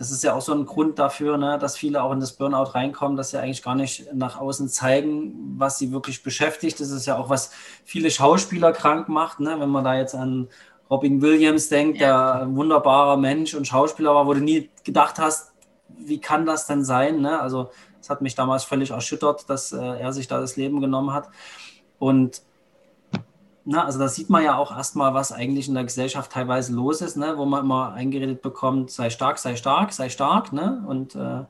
das ist ja auch so ein Grund dafür, ne, dass viele auch in das Burnout reinkommen, dass sie eigentlich gar nicht nach außen zeigen, was sie wirklich beschäftigt. Das ist ja auch, was viele Schauspieler krank macht. Ne? Wenn man da jetzt an Robin Williams denkt, ja. der ein wunderbarer Mensch und Schauspieler war, wo du nie gedacht hast, wie kann das denn sein? Ne? Also, das hat mich damals völlig erschüttert, dass äh, er sich da das Leben genommen hat. Und na, also da sieht man ja auch erstmal, was eigentlich in der Gesellschaft teilweise los ist, ne? wo man immer eingeredet bekommt, sei stark, sei stark, sei stark, ne? Und äh,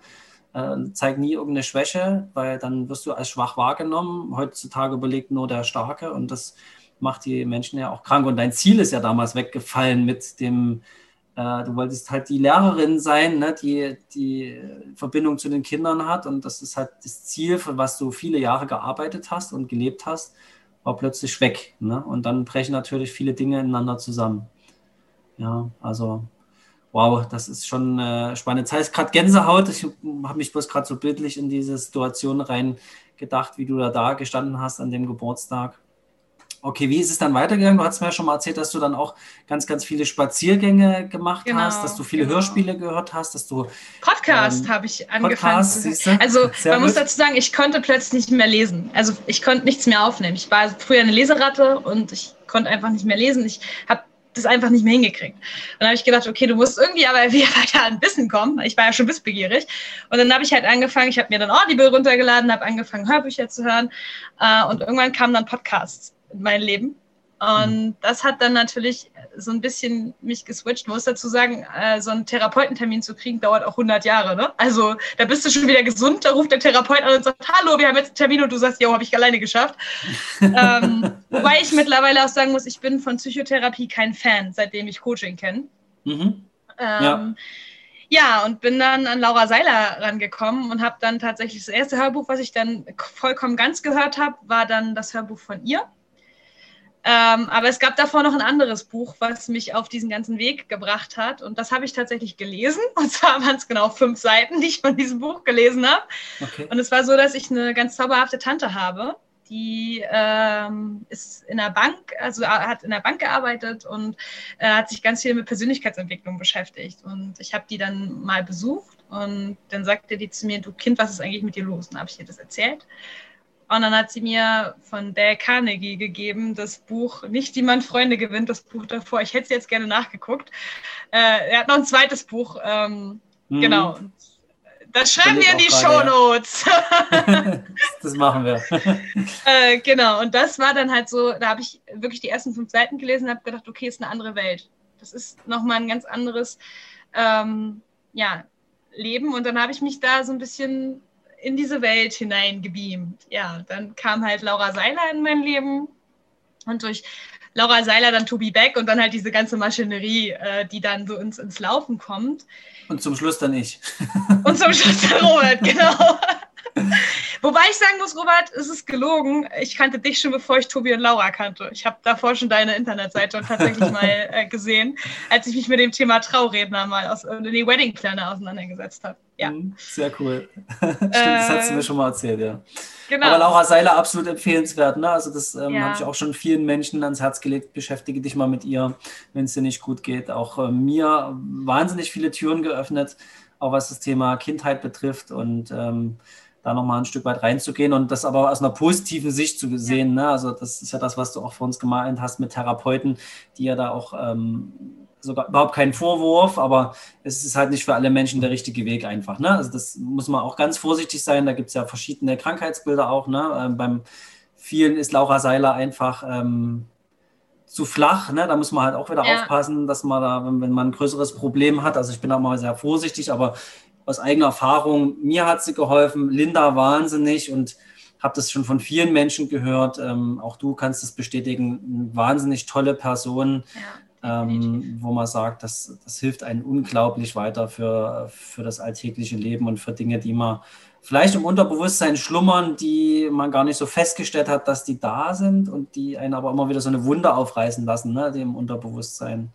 äh, zeig nie irgendeine Schwäche, weil dann wirst du als schwach wahrgenommen. Heutzutage überlegt nur der Starke und das macht die Menschen ja auch krank. Und dein Ziel ist ja damals weggefallen mit dem, äh, du wolltest halt die Lehrerin sein, ne? die die Verbindung zu den Kindern hat. Und das ist halt das Ziel, für was du viele Jahre gearbeitet hast und gelebt hast war plötzlich weg. Ne? Und dann brechen natürlich viele Dinge ineinander zusammen. Ja, also wow, das ist schon äh, spannend. Das heißt gerade Gänsehaut. Ich habe mich bloß gerade so bildlich in diese Situation rein gedacht, wie du da, da gestanden hast an dem Geburtstag. Okay, wie ist es dann weitergegangen? Du hast mir ja schon mal erzählt, dass du dann auch ganz, ganz viele Spaziergänge gemacht genau, hast, dass du viele genau. Hörspiele gehört hast, dass du. Podcast ähm, habe ich angefangen. Podcast, also, Sehr man gut. muss dazu sagen, ich konnte plötzlich nicht mehr lesen. Also, ich konnte nichts mehr aufnehmen. Ich war früher eine Leseratte und ich konnte einfach nicht mehr lesen. Ich habe das einfach nicht mehr hingekriegt. Und dann habe ich gedacht, okay, du musst irgendwie aber *laughs* wieder weiter an Wissen kommen. Ich war ja schon wissbegierig. Und dann habe ich halt angefangen, ich habe mir dann Audible runtergeladen, habe angefangen, Hörbücher zu hören. Äh, und irgendwann kamen dann Podcasts mein Leben. Und mhm. das hat dann natürlich so ein bisschen mich geswitcht. Ich muss dazu sagen, äh, so einen Therapeutentermin zu kriegen, dauert auch 100 Jahre. Ne? Also da bist du schon wieder gesund, da ruft der Therapeut an und sagt, hallo, wir haben jetzt einen Termin und du sagst, ja, habe ich alleine geschafft. *laughs* ähm, wobei ich mittlerweile auch sagen muss, ich bin von Psychotherapie kein Fan, seitdem ich Coaching kenne. Mhm. Ähm, ja. Ja, und bin dann an Laura Seiler rangekommen und habe dann tatsächlich das erste Hörbuch, was ich dann vollkommen ganz gehört habe, war dann das Hörbuch von ihr. Ähm, aber es gab davor noch ein anderes Buch, was mich auf diesen ganzen Weg gebracht hat. Und das habe ich tatsächlich gelesen. *laughs* Und zwar waren es genau fünf Seiten, die ich von diesem Buch gelesen habe. Okay. Und es war so, dass ich eine ganz zauberhafte Tante habe. Die ähm, ist in der Bank, also hat in der Bank gearbeitet und äh, hat sich ganz viel mit Persönlichkeitsentwicklung beschäftigt. Und ich habe die dann mal besucht und dann sagte die zu mir, du Kind, was ist eigentlich mit dir los? Und habe ich ihr das erzählt. Und dann hat sie mir von Dale Carnegie gegeben, das Buch Nicht wie man Freunde gewinnt, das Buch davor. Ich hätte es jetzt gerne nachgeguckt. Äh, er hat noch ein zweites Buch. Ähm, mhm. Genau. Das schreiben wir in die Show Notes. *laughs* das machen wir. *laughs* äh, genau. Und das war dann halt so, da habe ich wirklich die ersten fünf Seiten gelesen und habe gedacht, okay, ist eine andere Welt. Das ist nochmal ein ganz anderes ähm, ja, Leben. Und dann habe ich mich da so ein bisschen in diese Welt hineingebeamt. Ja, dann kam halt Laura Seiler in mein Leben und durch Laura Seiler dann Tobi Beck und dann halt diese ganze Maschinerie, äh, die dann so ins, ins Laufen kommt. Und zum Schluss dann ich. *laughs* Und zum Schluss der Robert, genau. *laughs* Wobei ich sagen muss, Robert, es ist gelogen. Ich kannte dich schon, bevor ich Tobi und Laura kannte. Ich habe davor schon deine Internetseite tatsächlich mal *laughs* äh, gesehen, als ich mich mit dem Thema Trauredner mal aus, äh, die Wedding Planner auseinandergesetzt habe. Ja. Mhm, sehr cool. *laughs* Stimmt, das hast du mir schon mal erzählt, ja. Genau. Aber Laura Seiler absolut empfehlenswert. Ne? Also das ähm, ja. habe ich auch schon vielen Menschen ans Herz gelegt. Beschäftige dich mal mit ihr, wenn es dir nicht gut geht. Auch äh, mir wahnsinnig viele Türen geöffnet, auch was das Thema Kindheit betrifft und ähm, da nochmal ein Stück weit reinzugehen und das aber aus einer positiven Sicht zu sehen. Ne? Also das ist ja das, was du auch vor uns gemeint hast mit Therapeuten, die ja da auch ähm, sogar überhaupt keinen Vorwurf, aber es ist halt nicht für alle Menschen der richtige Weg einfach. Ne? Also das muss man auch ganz vorsichtig sein. Da gibt es ja verschiedene Krankheitsbilder auch. Ne? Ähm, beim vielen ist Laura Seiler einfach ähm, zu flach. Ne? Da muss man halt auch wieder ja. aufpassen, dass man da, wenn, wenn, man ein größeres Problem hat, also ich bin auch mal sehr vorsichtig, aber aus eigener Erfahrung, mir hat sie geholfen, Linda wahnsinnig und habe das schon von vielen Menschen gehört. Ähm, auch du kannst es bestätigen, eine wahnsinnig tolle Person. Ja ähm, wo man sagt, das, das hilft einem unglaublich weiter für, für das alltägliche Leben und für Dinge, die man vielleicht im Unterbewusstsein schlummern, die man gar nicht so festgestellt hat, dass die da sind und die einen aber immer wieder so eine Wunde aufreißen lassen, ne, die im Unterbewusstsein.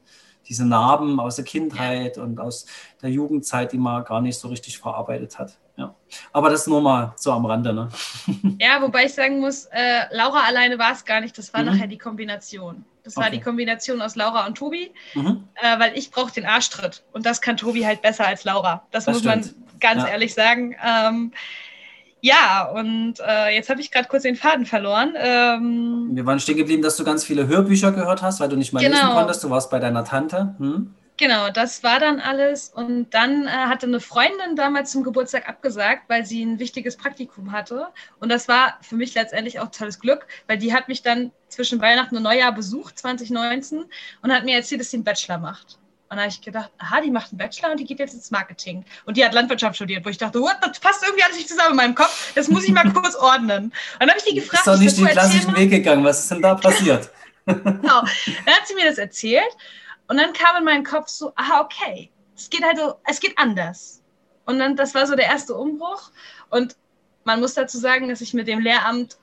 Diese Narben aus der Kindheit und aus der Jugendzeit, die man gar nicht so richtig verarbeitet hat. Ja. Aber das nur mal so am Rande. Ne? *laughs* Ja, wobei ich sagen muss, äh, Laura alleine war es gar nicht, das war mhm. nachher die Kombination. Das war okay. die Kombination aus Laura und Tobi, mhm. äh, weil ich brauche den Arschtritt. Und das kann Tobi halt besser als Laura. Das, das muss stimmt. man ganz ja. ehrlich sagen. Ähm, ja, und äh, jetzt habe ich gerade kurz den Faden verloren. Ähm, Wir waren stehen geblieben, dass du ganz viele Hörbücher gehört hast, weil du nicht mal genau. lesen konntest. Du warst bei deiner Tante. Hm? Genau, das war dann alles. Und dann äh, hatte eine Freundin damals zum Geburtstag abgesagt, weil sie ein wichtiges Praktikum hatte. Und das war für mich letztendlich auch tolles Glück, weil die hat mich dann zwischen Weihnachten und Neujahr besucht, 2019, und hat mir erzählt, dass sie einen Bachelor macht. Und da habe ich gedacht, aha, die macht einen Bachelor und die geht jetzt ins Marketing. Und die hat Landwirtschaft studiert, wo ich dachte, what, das passt irgendwie alles nicht zusammen in meinem Kopf. Das muss ich mal *laughs* kurz ordnen. Und dann habe ich die gefragt. Ist doch nicht den klassischen Weg gegangen. Was ist denn da passiert? *laughs* genau. Dann hat sie mir das erzählt. Und dann kam in meinen Kopf so, aha, okay, es geht halt so, es geht anders. Und dann, das war so der erste Umbruch. Und man muss dazu sagen, dass ich mit dem Lehramt,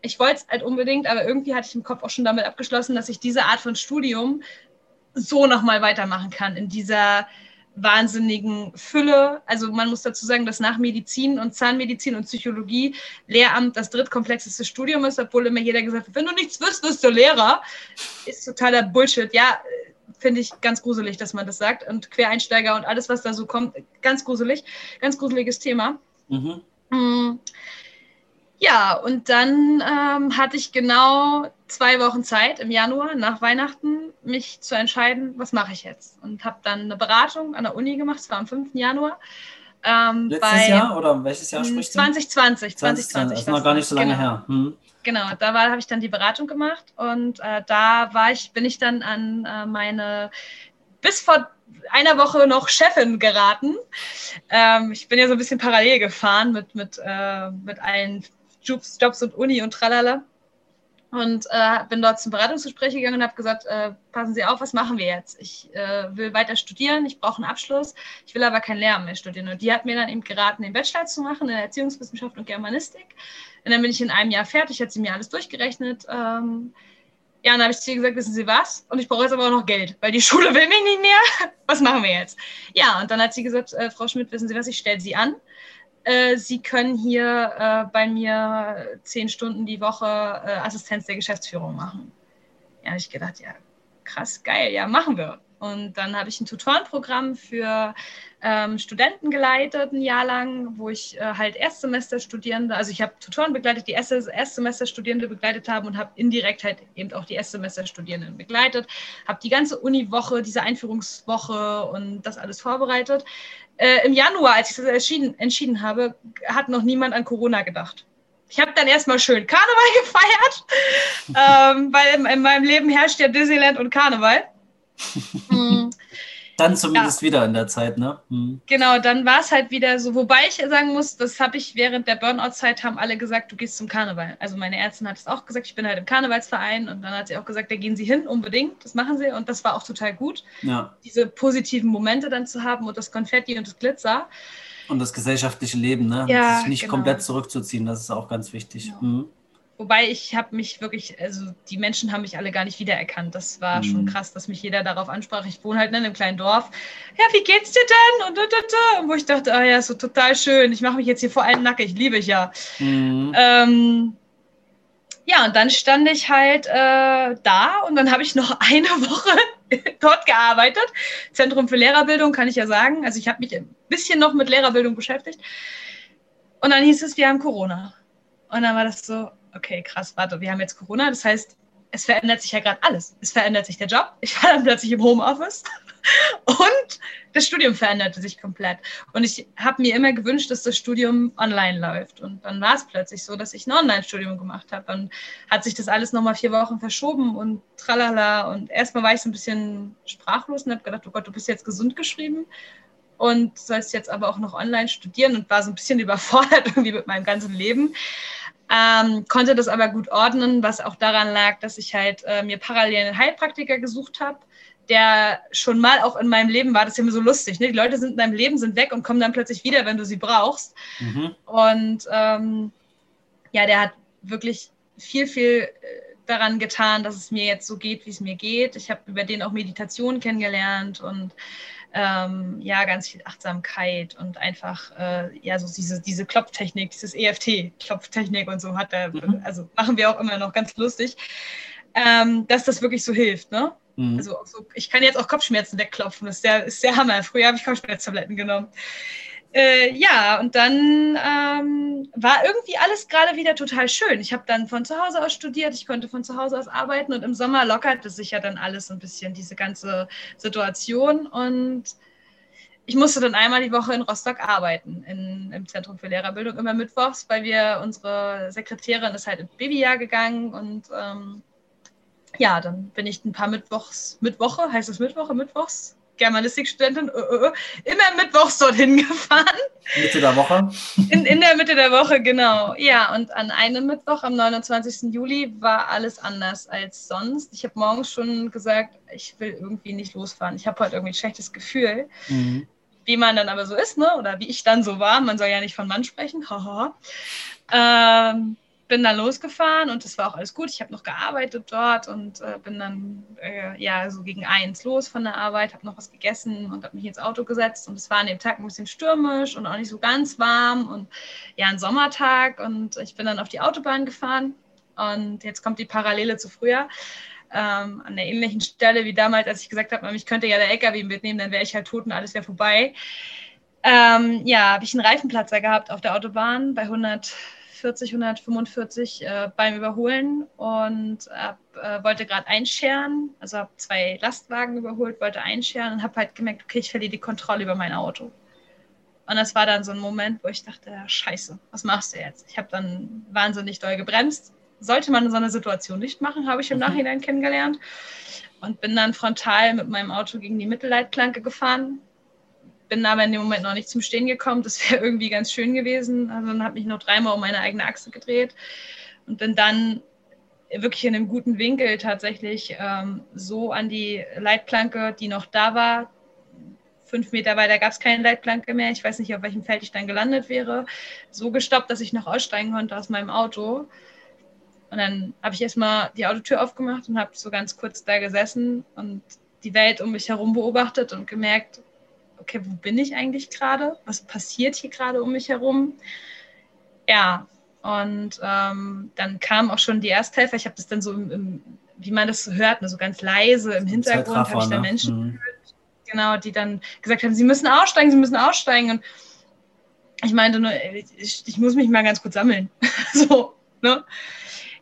ich wollte es halt unbedingt, aber irgendwie hatte ich im Kopf auch schon damit abgeschlossen, dass ich diese Art von Studium so nochmal weitermachen kann, in dieser wahnsinnigen Fülle. Also man muss dazu sagen, dass nach Medizin und Zahnmedizin und Psychologie Lehramt das drittkomplexeste Studium ist, obwohl immer jeder gesagt hat, wenn du nichts wirst, bist du Lehrer. Ist totaler Bullshit. Ja, finde ich ganz gruselig, dass man das sagt. Und Quereinsteiger und alles, was da so kommt, ganz gruselig, ganz gruseliges Thema. Mhm. Mm. Ja, und dann ähm, hatte ich genau zwei Wochen Zeit im Januar nach Weihnachten, mich zu entscheiden, was mache ich jetzt. Und habe dann eine Beratung an der Uni gemacht, es war am 5. Januar. Ähm, Letztes bei, Jahr oder welches Jahr sprichst du? 2020, 2020. 2020 das ist noch gar nicht so lange genau. her. Hm. Genau, da habe ich dann die Beratung gemacht und äh, da war ich, bin ich dann an äh, meine bis vor einer Woche noch Chefin geraten. Ähm, ich bin ja so ein bisschen parallel gefahren mit, mit, äh, mit allen Jobs, Jobs und Uni und tralala. Und äh, bin dort zum Beratungsgespräch gegangen und habe gesagt, äh, passen Sie auf, was machen wir jetzt? Ich äh, will weiter studieren, ich brauche einen Abschluss, ich will aber kein Lehramt mehr studieren. Und die hat mir dann eben geraten, den Bachelor zu machen in Erziehungswissenschaft und Germanistik. Und dann bin ich in einem Jahr fertig, hat sie mir alles durchgerechnet. Ähm, ja, und dann habe ich zu ihr gesagt, wissen Sie was? Und ich brauche jetzt aber auch noch Geld, weil die *laughs* Schule will mich nicht mehr. Was machen wir jetzt? Ja, und dann hat sie gesagt, äh, Frau Schmidt, wissen Sie was, ich stelle Sie an. Äh, sie können hier äh, bei mir zehn Stunden die Woche äh, Assistenz der Geschäftsführung machen. Ja, ich gedacht, ja, krass, geil, ja, machen wir. Und dann habe ich ein Tutorenprogramm für ähm, Studenten geleitet, ein Jahr lang, wo ich äh, halt Erstsemesterstudierende, also ich habe Tutoren begleitet, die erste, Erstsemesterstudierende begleitet haben und habe indirekt halt eben auch die Erstsemesterstudierenden begleitet, habe die ganze Uniwoche, diese Einführungswoche und das alles vorbereitet. Äh, Im Januar, als ich das entschieden, entschieden habe, hat noch niemand an Corona gedacht. Ich habe dann erstmal schön Karneval *laughs* gefeiert, ähm, weil in, in meinem Leben herrscht ja Disneyland und Karneval. Mhm. Dann zumindest ja. wieder in der Zeit, ne? Mhm. Genau, dann war es halt wieder so, wobei ich sagen muss, das habe ich während der Burnout-Zeit, haben alle gesagt, du gehst zum Karneval. Also meine Ärztin hat es auch gesagt, ich bin halt im Karnevalsverein und dann hat sie auch gesagt, da gehen sie hin, unbedingt, das machen sie und das war auch total gut, ja. diese positiven Momente dann zu haben und das Konfetti und das Glitzer. Und das gesellschaftliche Leben, ne? Ja, sich nicht genau. komplett zurückzuziehen, das ist auch ganz wichtig. Ja. Mhm. Wobei ich habe mich wirklich, also die Menschen haben mich alle gar nicht wiedererkannt. Das war mhm. schon krass, dass mich jeder darauf ansprach. Ich wohne halt in einem kleinen Dorf. Ja, wie geht's dir denn? Und, und, und, und wo ich dachte, ah ja, so total schön. Ich mache mich jetzt hier vor allen nackig, liebe ich ja. Mhm. Ähm, ja, und dann stand ich halt äh, da und dann habe ich noch *laughs* eine Woche dort gearbeitet. Zentrum für Lehrerbildung kann ich ja sagen. Also ich habe mich ein bisschen noch mit Lehrerbildung beschäftigt. Und dann hieß es, wir haben Corona. Und dann war das so, okay, krass, warte, wir haben jetzt Corona, das heißt, es verändert sich ja gerade alles. Es verändert sich der Job, *laughs* ich war dann plötzlich im Homeoffice *laughs* und das Studium veränderte sich komplett. Und ich habe mir immer gewünscht, dass das Studium online läuft. Und dann war es plötzlich so, dass ich ein Online-Studium gemacht habe. Dann hat sich das alles nochmal vier Wochen verschoben und tralala. Und erstmal war ich so ein bisschen sprachlos und habe gedacht, oh Gott, du bist jetzt gesund geschrieben und sollst jetzt aber auch noch online studieren und war so ein bisschen *laughs* überfordert irgendwie mit meinem ganzen Leben. Ähm, konnte das aber gut ordnen, was auch daran lag, dass ich halt äh, mir parallel einen Heilpraktiker gesucht habe, der schon mal auch in meinem Leben war. Das ist ja immer so lustig. Ne? Die Leute sind in deinem Leben, sind weg und kommen dann plötzlich wieder, wenn du sie brauchst. Mhm. Und ähm, ja, der hat wirklich viel, viel äh, daran getan, dass es mir jetzt so geht, wie es mir geht. Ich habe über den auch Meditation kennengelernt und ähm, ja, ganz viel Achtsamkeit und einfach, äh, ja, so diese, diese Klopftechnik, dieses EFT-Klopftechnik und so hat er, mhm. also machen wir auch immer noch ganz lustig, ähm, dass das wirklich so hilft, ne? Mhm. Also so, ich kann jetzt auch Kopfschmerzen wegklopfen, das ist der, ist der Hammer. Früher habe ich Kopfschmerztabletten genommen. Äh, ja, und dann ähm, war irgendwie alles gerade wieder total schön. Ich habe dann von zu Hause aus studiert, ich konnte von zu Hause aus arbeiten und im Sommer lockerte sich ja dann alles ein bisschen, diese ganze Situation. Und ich musste dann einmal die Woche in Rostock arbeiten, in, im Zentrum für Lehrerbildung, immer mittwochs, weil wir, unsere Sekretärin ist halt ins Babyjahr gegangen und ähm, ja, dann bin ich ein paar Mittwochs, Mittwoche, heißt es Mittwoche, Mittwochs? Germanistikstudentin, uh, uh, uh, immer mittwochs dorthin gefahren. Mitte der Woche? In, in der Mitte der Woche, genau. Ja, und an einem Mittwoch, am 29. Juli, war alles anders als sonst. Ich habe morgens schon gesagt, ich will irgendwie nicht losfahren. Ich habe heute irgendwie ein schlechtes Gefühl. Mhm. Wie man dann aber so ist, ne? oder wie ich dann so war. Man soll ja nicht von Mann sprechen. Haha. ähm, bin dann losgefahren und es war auch alles gut. Ich habe noch gearbeitet dort und äh, bin dann äh, ja so gegen eins los von der Arbeit, habe noch was gegessen und habe mich ins Auto gesetzt und es war an dem Tag ein bisschen stürmisch und auch nicht so ganz warm und ja ein Sommertag und ich bin dann auf die Autobahn gefahren und jetzt kommt die Parallele zu früher. Ähm, an der ähnlichen Stelle wie damals, als ich gesagt habe, ich könnte ja der LKW mitnehmen, dann wäre ich halt tot und alles wäre vorbei. Ähm, ja, habe ich einen Reifenplatzer gehabt auf der Autobahn bei 100 140, 145 äh, beim Überholen und hab, äh, wollte gerade einscheren, also habe zwei Lastwagen überholt, wollte einscheren und habe halt gemerkt, okay, ich verliere die Kontrolle über mein Auto. Und das war dann so ein Moment, wo ich dachte, scheiße, was machst du jetzt? Ich habe dann wahnsinnig doll gebremst. Sollte man in so einer Situation nicht machen, habe ich im mhm. Nachhinein kennengelernt. Und bin dann frontal mit meinem Auto gegen die Mittelleitplanke gefahren, bin aber in dem Moment noch nicht zum Stehen gekommen. Das wäre *laughs* irgendwie ganz schön gewesen. Also dann habe ich noch dreimal um meine eigene Achse gedreht und bin dann wirklich in einem guten Winkel tatsächlich ähm, so an die Leitplanke, die noch da war. Fünf Meter weiter gab es keine Leitplanke mehr. Ich weiß nicht, auf welchem Feld ich dann gelandet wäre. So gestoppt, dass ich noch aussteigen konnte aus meinem Auto. Und dann habe ich erstmal die Autotür aufgemacht und habe so ganz kurz da gesessen und die Welt um mich herum beobachtet und gemerkt, okay, wo bin ich eigentlich gerade? Was passiert hier gerade um mich herum? Ja, und ähm, dann kamen auch schon die Ersthelfer. Ich habe das dann so, im, im, wie man das so hört, ne, so ganz leise im Hintergrund habe ich da ne? Menschen mhm. gehört, genau, die dann gesagt haben, sie müssen aussteigen, sie müssen aussteigen. Und ich meinte nur, ich, ich muss mich mal ganz kurz sammeln. *laughs* so, ne?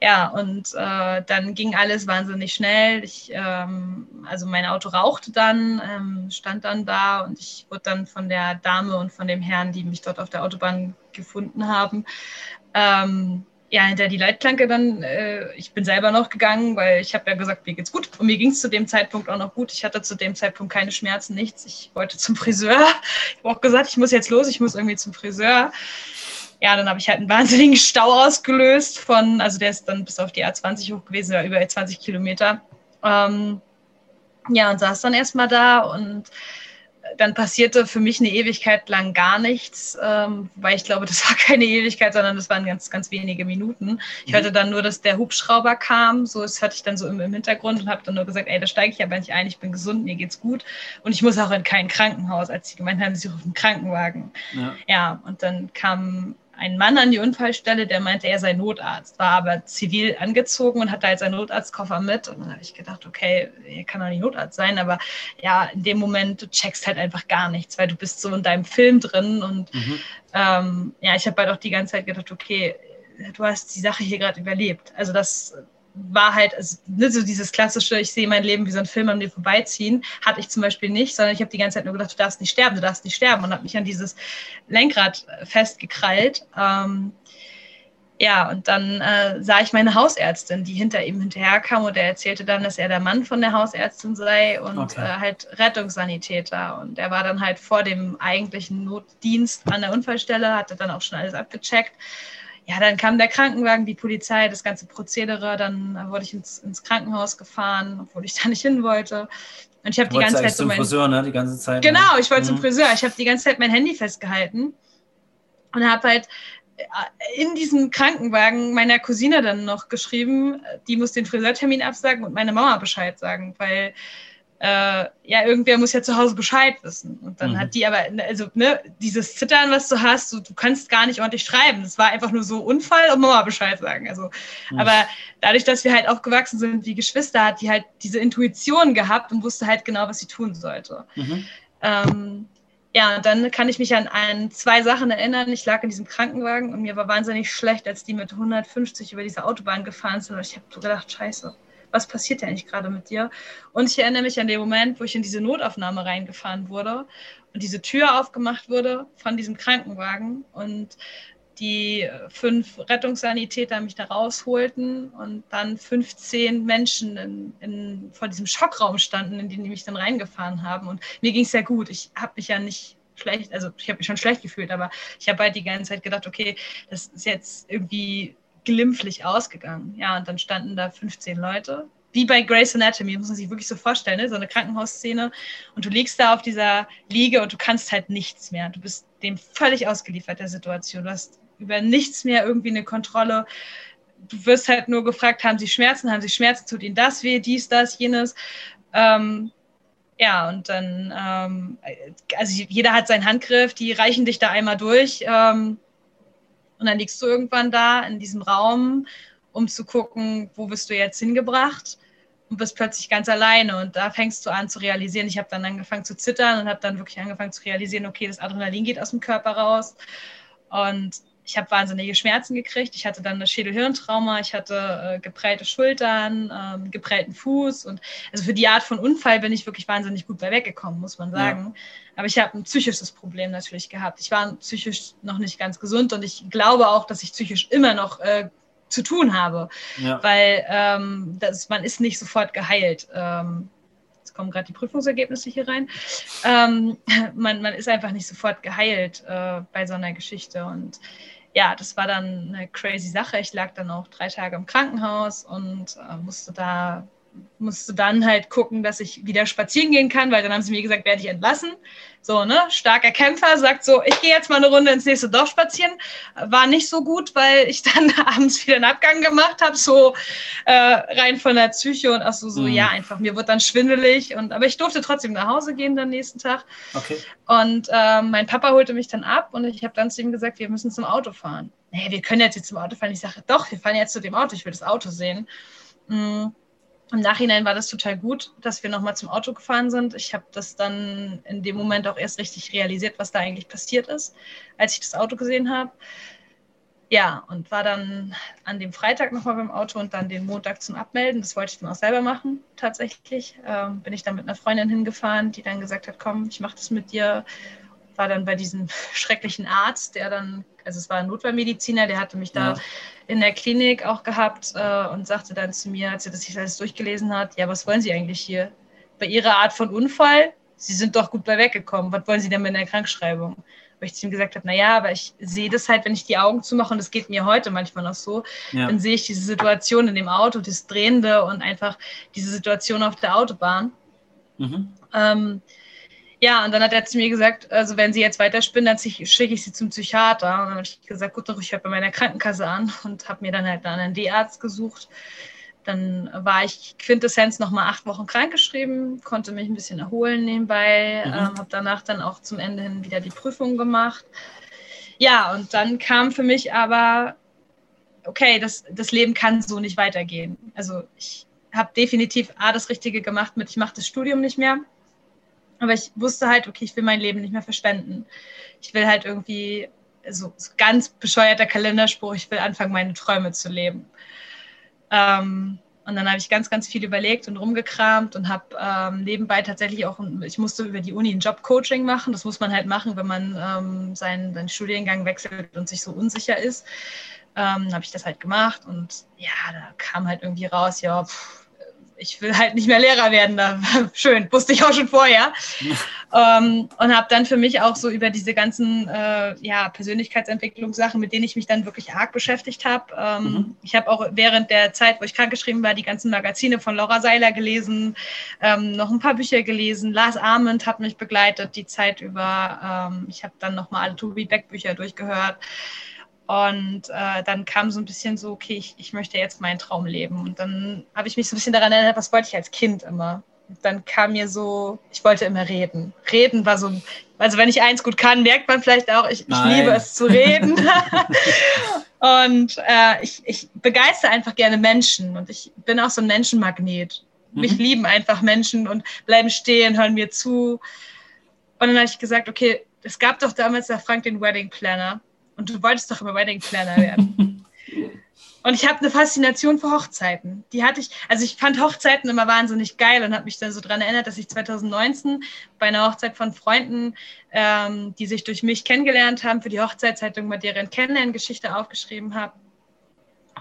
Ja, und äh, dann ging alles wahnsinnig schnell. Ich, ähm, also mein Auto rauchte dann, ähm, stand dann da und ich wurde dann von der Dame und von dem Herrn, die mich dort auf der Autobahn gefunden haben, ähm, ja, hinter die Leitplanke dann, äh, ich bin selber noch gegangen, weil ich habe ja gesagt, mir geht's gut. Und mir ging es zu dem Zeitpunkt auch noch gut. Ich hatte zu dem Zeitpunkt keine Schmerzen, nichts. Ich wollte zum Friseur. Ich habe auch gesagt, ich muss jetzt los, ich muss irgendwie zum Friseur ja, dann habe ich halt einen *laughs* wahnsinnigen Stau ausgelöst von, also der ist dann bis auf die A20 hoch gewesen, ja, über 20 Kilometer. Ähm, ja, und saß dann erstmal da und dann passierte für mich eine Ewigkeit lang gar nichts, ähm, weil ich glaube, *laughs* das war keine Ewigkeit, sondern das waren ganz, ganz wenige Minuten. Ich mhm. hörte dann nur, dass der Hubschrauber kam, so das hatte ich dann so im, im Hintergrund und habe dann nur gesagt, ey, da steige ich aber nicht ein, ich bin gesund, mir geht's gut und ich muss auch in kein Krankenhaus, als sie gemeint haben, sie rufen einen Krankenwagen. Ja. ja, und dann kam einen Mann an die Unfallstelle, der meinte, er sei Notarzt, war aber zivil angezogen und hatte halt seinen Notarztkoffer mit. Und dann habe ich gedacht, okay, er kann doch nicht Notarzt sein, aber ja, in dem Moment, du checkst halt einfach gar nichts, weil du bist so in deinem Film drin. Und mhm. ähm, ja, ich habe halt auch die ganze Zeit gedacht, okay, du hast die Sache hier gerade überlebt. Also das war halt also, ne, so dieses klassische, ich sehe mein Leben wie so ein Film an mir vorbeiziehen, hatte ich zum Beispiel nicht, sondern ich habe die ganze Zeit nur gedacht, du darfst nicht sterben, du darfst nicht sterben und habe mich an dieses Lenkrad festgekrallt. Ähm, ja, und dann äh, sah ich meine Hausärztin, die hinter ihm hinterherkam und er erzählte dann, dass er der Mann von der Hausärztin sei und okay. äh, halt Rettungssanitäter. Und er war dann halt vor dem eigentlichen Notdienst an der Unfallstelle, hatte dann auch schon alles abgecheckt ja, dann kam der Krankenwagen, die Polizei, das ganze Prozedere. Dann wurde ich ins, ins Krankenhaus gefahren, obwohl ich da nicht hin wollte. Und ich habe die ganze Zeit so mein, Friseur, ne? Die ganze Zeit. Genau, ich wollte mhm. zum Friseur. Ich habe die ganze Zeit mein Handy festgehalten und habe halt äh, in diesem Krankenwagen meiner Cousine dann noch geschrieben, die muss den Friseurtermin absagen und meine Mama Bescheid sagen, weil äh, ja, irgendwer muss ja zu Hause Bescheid wissen. Und dann mhm. hat die aber, also, ne, dieses Zittern, was du hast, du, du kannst gar nicht ordentlich schreiben. Das war einfach nur so Unfall und Mama Bescheid sagen. Also, mhm. aber dadurch, dass wir halt aufgewachsen sind wie Geschwister, hat die halt diese Intuition gehabt und wusste halt genau, was sie tun sollte. Mhm. Ähm, ja, und dann kann ich mich an, an zwei Sachen erinnern. Ich lag in diesem Krankenwagen und mir war wahnsinnig schlecht, als die mit 150 über diese Autobahn gefahren sind. Und ich habe so gedacht, scheiße was passiert eigentlich gerade mit dir? Und ich erinnere mich an den Moment, wo ich in diese Notaufnahme reingefahren wurde und diese Tür aufgemacht wurde von diesem Krankenwagen und die fünf Rettungssanitäter mich da rausholten und dann 15 Menschen in, in, vor diesem Schockraum standen, in den die mich dann reingefahren haben. Und mir ging es sehr gut. Ich habe mich ja nicht schlecht, also ich habe mich schon schlecht gefühlt, aber ich habe halt die ganze Zeit gedacht, okay, das ist jetzt irgendwie glimpflich ausgegangen. Ja, und dann standen da 15 Leute. Wie bei Grey's Anatomy, muss man sich wirklich so vorstellen, ne? so eine Krankenhausszene. Und du liegst da auf dieser Liege und du kannst halt nichts mehr. Du bist dem völlig ausgeliefert, der Situation. Du hast über nichts mehr irgendwie eine Kontrolle. Du wirst halt nur gefragt, haben sie Schmerzen, haben sie Schmerzen, tut ihnen das weh, dies, das, jenes. Ähm, ja, und dann, ähm, also jeder hat seinen Handgriff, die reichen dich da einmal durch. Ähm, und dann liegst du irgendwann da in diesem Raum, um zu gucken, wo bist du jetzt hingebracht und bist plötzlich ganz alleine. Und da fängst du an zu realisieren. Ich habe dann angefangen zu zittern und habe dann wirklich angefangen zu realisieren, okay, das Adrenalin geht aus dem Körper raus. Und ich habe wahnsinnige Schmerzen gekriegt. Ich hatte dann eine Schädelhirntrauma, ich hatte äh, geprellte Schultern, ähm, geprellten Fuß und also für die Art von Unfall bin ich wirklich wahnsinnig gut bei weggekommen, muss man sagen. Ja. Aber ich habe ein psychisches Problem natürlich gehabt. Ich war psychisch noch nicht ganz gesund und ich glaube auch, dass ich psychisch immer noch äh, zu tun habe, ja. weil ähm, das, man ist nicht sofort geheilt. Ähm, jetzt kommen gerade die Prüfungsergebnisse hier rein. Ähm, *laughs* man, man ist einfach nicht sofort geheilt äh, bei so einer Geschichte und ja, das war dann eine crazy Sache. Ich lag dann auch drei Tage im Krankenhaus und äh, musste da musste dann halt gucken, dass ich wieder spazieren gehen kann, weil dann haben sie mir gesagt, werde ich entlassen. So, ne, starker Kämpfer, sagt so, ich gehe jetzt mal eine Runde ins nächste Dorf spazieren. War nicht so gut, weil ich dann *laughs* abends wieder einen Abgang gemacht habe, so äh, rein von der Psyche und auch so, so mhm. ja, einfach, mir wird dann schwindelig. Und, aber ich durfte trotzdem nach Hause gehen am nächsten Tag. Okay. Und äh, mein Papa holte mich dann ab und ich habe dann zu ihm gesagt, wir müssen zum Auto fahren. Nee, wir können jetzt, jetzt zum Auto fahren. Ich sage, doch, wir fahren jetzt zu dem Auto, ich will das Auto sehen. Mhm. Im Nachhinein war das total gut, dass wir nochmal zum Auto gefahren sind. Ich habe das dann in dem Moment auch erst richtig realisiert, was da eigentlich passiert ist, als ich das Auto gesehen habe. Ja, und war dann an dem Freitag nochmal beim Auto und dann den Montag zum Abmelden. Das wollte ich dann auch selber machen, tatsächlich. Ähm, bin ich dann mit einer Freundin hingefahren, die dann gesagt hat, komm, ich mache das mit dir war dann bei diesem *laughs* schrecklichen Arzt, der dann, also es war ein Notfallmediziner, der hatte mich da ja. in der Klinik auch gehabt äh, und sagte dann zu mir, als er das sich alles durchgelesen hat, ja, was wollen Sie eigentlich hier? Bei Ihrer Art von Unfall, Sie sind doch gut bei weggekommen, was wollen Sie denn mit einer Krankschreibung? Weil ich zu ihm gesagt habe, naja, aber ich sehe das halt, wenn ich die Augen zumache, und das geht mir heute manchmal noch so, ja. dann sehe ich diese Situation in dem Auto, das Drehende und einfach diese Situation auf der Autobahn. Mhm. Ähm, ja, und dann hat er zu mir gesagt, also wenn sie jetzt weiterspinnen, dann schicke ich sie zum Psychiater. Und dann habe ich gesagt, gut, ich höre bei meiner Krankenkasse an und habe mir dann halt einen D-Arzt gesucht. Dann war ich Quintessenz nochmal acht Wochen krankgeschrieben, konnte mich ein bisschen erholen nebenbei, mhm. ähm, habe danach dann auch zum Ende hin wieder die Prüfung gemacht. Ja, und dann kam für mich aber, okay, das, das Leben kann so nicht weitergehen. Also ich habe definitiv A, das Richtige gemacht mit, ich mache das Studium nicht mehr. Aber ich wusste halt, okay, ich will mein Leben nicht mehr verschwenden. Ich will halt irgendwie, so, so ganz bescheuerter Kalenderspruch, ich will anfangen, meine Träume zu leben. Ähm, und dann habe ich ganz, ganz viel überlegt und rumgekramt und habe ähm, nebenbei tatsächlich auch, ich musste über die Uni ein Jobcoaching machen. Das muss man halt machen, wenn man ähm, seinen, seinen Studiengang wechselt und sich so unsicher ist. Ähm, habe ich das halt gemacht und ja, da kam halt irgendwie raus, ja, pff, ich will halt nicht mehr Lehrer werden. Da, *laughs* schön, wusste ich auch schon vorher. ähm, und habe dann für mich auch so über diese ganzen äh, ja, Persönlichkeitsentwicklungssachen, mit denen ich mich dann wirklich arg beschäftigt habe. Ähm, mhm. Ich habe auch während der Zeit, wo ich krankgeschrieben war, die ganzen Magazine von Laura Seiler gelesen, ähm, noch ein paar Bücher gelesen. Lars Arment hat mich begleitet die Zeit über. Ähm, ich habe dann nochmal alle Tobi Beck Bücher durchgehört. Und äh, dann kam so ein bisschen so, okay, ich, ich möchte jetzt meinen Traum leben. Und dann habe ich mich so ein bisschen daran erinnert, was wollte ich als Kind immer. Und dann kam mir so, ich wollte immer reden. Reden war so, also wenn ich eins gut kann, merkt man vielleicht auch, ich, ich liebe es zu reden. *laughs* und äh, ich, ich begeister einfach gerne Menschen und ich bin auch so ein Menschenmagnet. Mhm. Mich lieben einfach Menschen und bleiben stehen, hören mir zu. Und dann habe ich gesagt, okay, es gab doch damals der Frank den Wedding Planner. Und du wolltest doch immer Wedding Planner werden. *laughs* und ich habe eine Faszination für Hochzeiten. Die hatte ich, also ich fand Hochzeiten immer wahnsinnig geil und habe mich dann so daran erinnert, dass ich 2019 bei einer Hochzeit von Freunden, ähm, die sich durch mich kennengelernt haben, für die Hochzeitszeitung mal deren Kennenlerngeschichte aufgeschrieben habe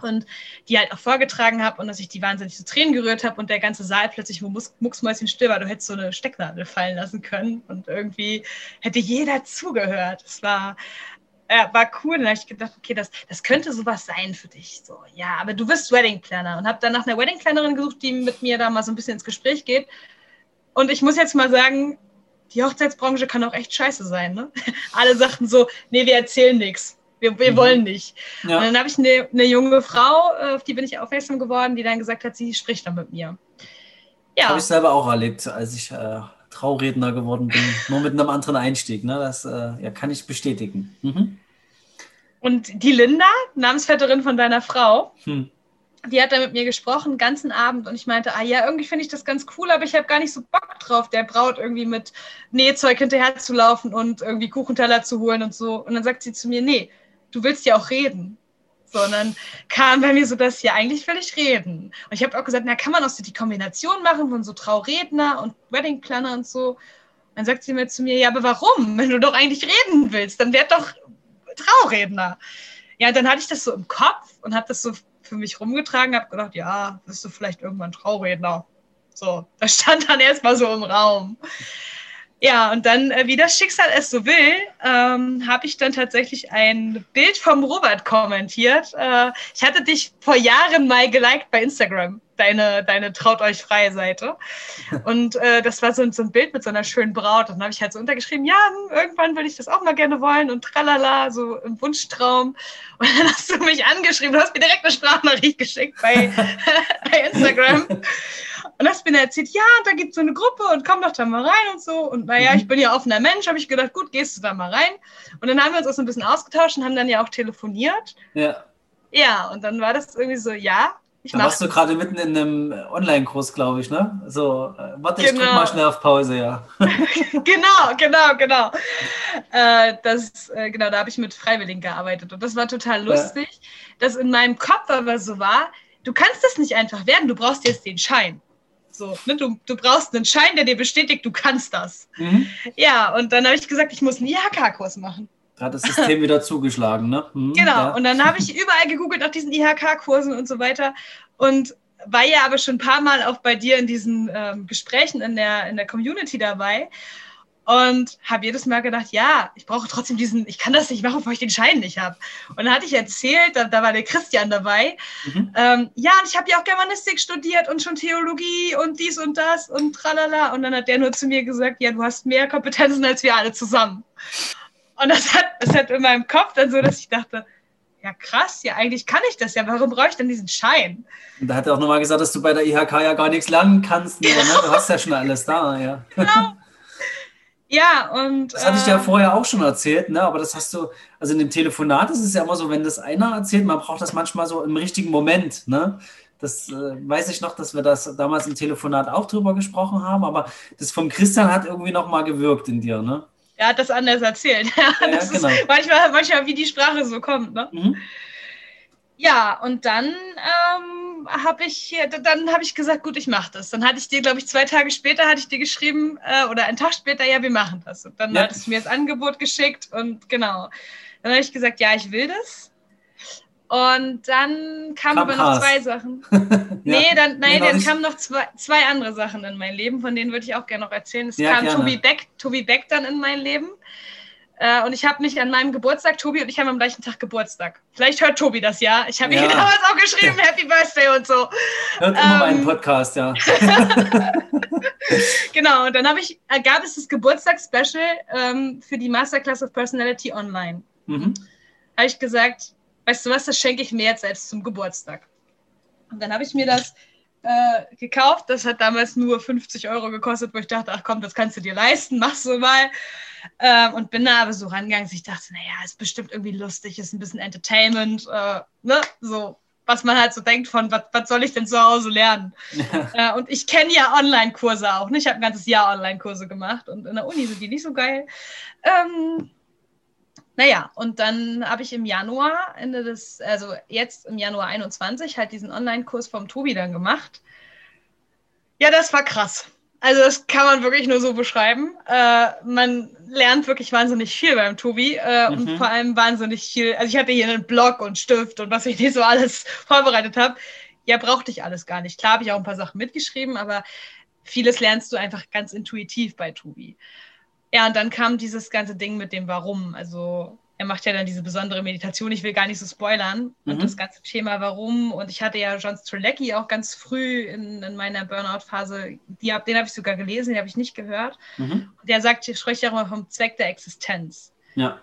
und die halt auch vorgetragen habe und dass ich die wahnsinnig zu Tränen gerührt habe und der ganze Saal plötzlich wo mucksmäuschen still war. Du hättest so eine Stecknadel fallen lassen können und irgendwie hätte jeder zugehört. Es war ja, war cool. Und da habe ich gedacht, okay, das, das könnte sowas sein für dich. So, ja, aber du bist Wedding Planner und habe dann nach einer Wedding Plannerin gesucht, die mit mir da mal so ein bisschen ins Gespräch geht. Und ich muss jetzt mal sagen, die Hochzeitsbranche kann auch echt scheiße sein. Ne? *laughs* Alle sagten so, nee, wir erzählen nichts. Wir, wir mhm. wollen nicht. Ja. Und dann habe ich eine, eine junge Frau, äh, auf die bin ich aufmerksam geworden, die dann gesagt hat, sie spricht dann mit mir. Ja. Habe ich selber auch erlebt, als ich äh, Trauredner geworden bin, nur mit einem anderen Einstieg. Ne? Das äh, ja, kann ich bestätigen. Mhm. Und die Linda, Namensvetterin von deiner Frau, hm. die hat da mit mir gesprochen, den ganzen Abend. Und ich meinte, ah ja, irgendwie finde ich das ganz cool, aber ich habe gar nicht so Bock drauf, der Braut irgendwie mit Nähzeug hinterher zu laufen und irgendwie Kuchenteller zu holen und so. Und dann sagt sie zu mir, nee, du willst ja auch reden. So, und dann kam bei mir so das, ja, eigentlich ich reden. Und ich habe auch gesagt, na, kann man auch so die Kombination machen von so Trauredner und Weddingplanner und so. Dann sagt sie mir zu mir, ja, aber warum? Wenn du doch eigentlich reden willst, dann werd doch Trauredner. Ja, dann hatte ich das so im Kopf und habe das so für mich rumgetragen, habe gedacht, ja, wirst du vielleicht irgendwann Trauredner. So, das stand dann erstmal so im Raum. Ja, und dann, äh, wie das Schicksal es so will, ähm, habe ich dann tatsächlich ein Bild vom Robert kommentiert. Äh, ich hatte dich vor Jahren mal geliked bei Instagram, deine, deine Traut euch freie Seite. Und äh, das war so, so, ein Bild mit so einer schönen Braut. Und dann habe ich halt so untergeschrieben, ja, irgendwann würde ich das auch mal gerne wollen und tralala, so im Wunschtraum. Und dann hast du mich angeschrieben, du hast mir direkt eine Sprachnachricht geschickt bei, *laughs* bei Instagram. Und hast mir erzählt, ja, da gibt es so eine Gruppe und komm doch da mal rein und so. Und naja, mhm. ich bin ja offener Mensch, habe ich gedacht, gut, gehst du da mal rein. Und dann haben wir uns auch so ein bisschen ausgetauscht und haben dann ja auch telefoniert. Ja. Ja, und dann war das irgendwie so, ja, ich da warst du gerade mitten in einem Online-Kurs, glaube ich, ne? So, äh, warte, genau. ich drück mal schnell auf Pause, ja. *laughs* genau, genau, genau. Äh, das, äh, genau, da habe ich mit Freiwilligen gearbeitet und das war total lustig, ja. dass in meinem Kopf aber so war, du kannst das nicht einfach werden, du brauchst jetzt den Schein. So, ne? du, du brauchst einen Schein, der dir bestätigt, du kannst das. Mhm. Ja, und dann habe ich gesagt, ich muss einen IHK-Kurs machen. Da hat das System wieder zugeschlagen, ne? Mhm, *laughs* genau, ja. und dann habe ich überall gegoogelt nach diesen IHK-Kursen und so weiter. Und war ja aber schon ein paar Mal auch bei dir in diesen ähm, Gesprächen in der, in der Community dabei und habe jedes Mal gedacht, ja, ich brauche trotzdem diesen, ich kann das nicht machen, bevor ich den Schein nicht habe. Und dann hatte ich erzählt, da, da war der Christian dabei, mhm. ähm, ja, und ich habe ja auch Germanistik studiert und schon Theologie und dies und das und tralala. Und dann hat der nur zu mir gesagt, ja, du hast mehr Kompetenzen als wir alle zusammen. Und das hat, das hat in meinem Kopf dann so, dass ich dachte, ja krass, ja eigentlich kann ich das ja, warum brauche ich denn diesen Schein? Und da hat er auch nochmal gesagt, dass du bei der IHK ja gar nichts lernen kannst, genau. ne? du hast ja schon alles da, ja. Genau. Ja, und. Das hatte ich dir ja äh, vorher auch schon erzählt, ne? aber das hast du, also in dem Telefonat ist es ja immer so, wenn das einer erzählt, man braucht das manchmal so im richtigen Moment. Ne? Das äh, weiß ich noch, dass wir das damals im Telefonat auch drüber gesprochen haben, aber das vom Christian hat irgendwie nochmal gewirkt in dir, ne? Er hat das anders erzählt. *laughs* Ja, das genau. ist manchmal, manchmal, wie die Sprache so kommt, ne? Mhm. Ja, und dann ähm, habe ich, dann habe ich gesagt, gut, ich mache das. Dann hatte ich dir, glaube ich, zwei Tage später hatte ich dir geschrieben äh, oder einen Tag später, ja, wir machen das. Und dann ja. hattest du mir das Angebot geschickt und genau. Dann habe ich gesagt, ja, ich will das. Und dann kamen aber noch zwei Sachen. *laughs* ja. Nee, dann, nein, nee, dann kamen noch zwei, zwei andere Sachen in mein Leben, von denen würde ich auch gerne noch erzählen. Es ja, kam Tobi Beck, Tobi Beck dann in mein Leben. Äh, und ich habe mich an meinem Geburtstag, Tobi und ich haben am gleichen Tag Geburtstag. Vielleicht hört Tobi das ja. Ich habe ja. ihm *laughs* damals auch geschrieben, Happy Birthday und so. Hört ähm, immer meinen Podcast, ja. *laughs* genau, und dann ich, äh, gab es das Geburtstagsspecial ähm, für die Masterclass of Personality Online. Mhm. Habe ich gesagt, weißt du was, das schenke ich mir jetzt selbst zum Geburtstag. Und dann habe ich mir das äh, gekauft. Das hat damals nur 50 Euro gekostet, wo ich dachte, ach komm, das kannst du dir leisten, *laughs* machst du mal. Ähm, und bin da aber so rangegangen, dass ich dachte, naja, ist bestimmt irgendwie lustig, ist ein bisschen Entertainment, äh, ne, so, was man halt so denkt von, was, was soll ich denn zu Hause lernen? Ja. *laughs* Äh, und ich kenne ja Online-Kurse auch, ne? ich habe ein ganzes Jahr Online-Kurse gemacht und in der Uni sind die nicht so geil. Ähm, naja, und dann habe ich im Januar, Ende des, also jetzt im Januar 21, halt diesen Online-Kurs vom Tobi dann gemacht. Ja, das war krass. Also das kann man wirklich nur so beschreiben. Äh, man lernt wirklich wahnsinnig viel beim Tobi äh, mhm. und vor allem wahnsinnig viel. Also ich hatte hier einen Blog und Stift und was ich nicht so alles *laughs* vorbereitet habe. Ja, brauchte ich alles gar nicht. Klar habe ich auch ein paar Sachen mitgeschrieben, aber vieles lernst du einfach ganz intuitiv bei Tobi. Ja, und dann kam dieses ganze Ding mit dem Warum. Also er macht ja dann diese besondere Meditation. Ich will gar nicht so spoilern. Mhm. Und das ganze Thema Warum. Und ich hatte ja John Strelecki auch ganz früh in, in meiner Burnout-Phase. Den habe ich sogar gelesen, den habe ich nicht gehört. Mhm. Der sagt, ich spreche ja immer vom Zweck der Existenz. Ja.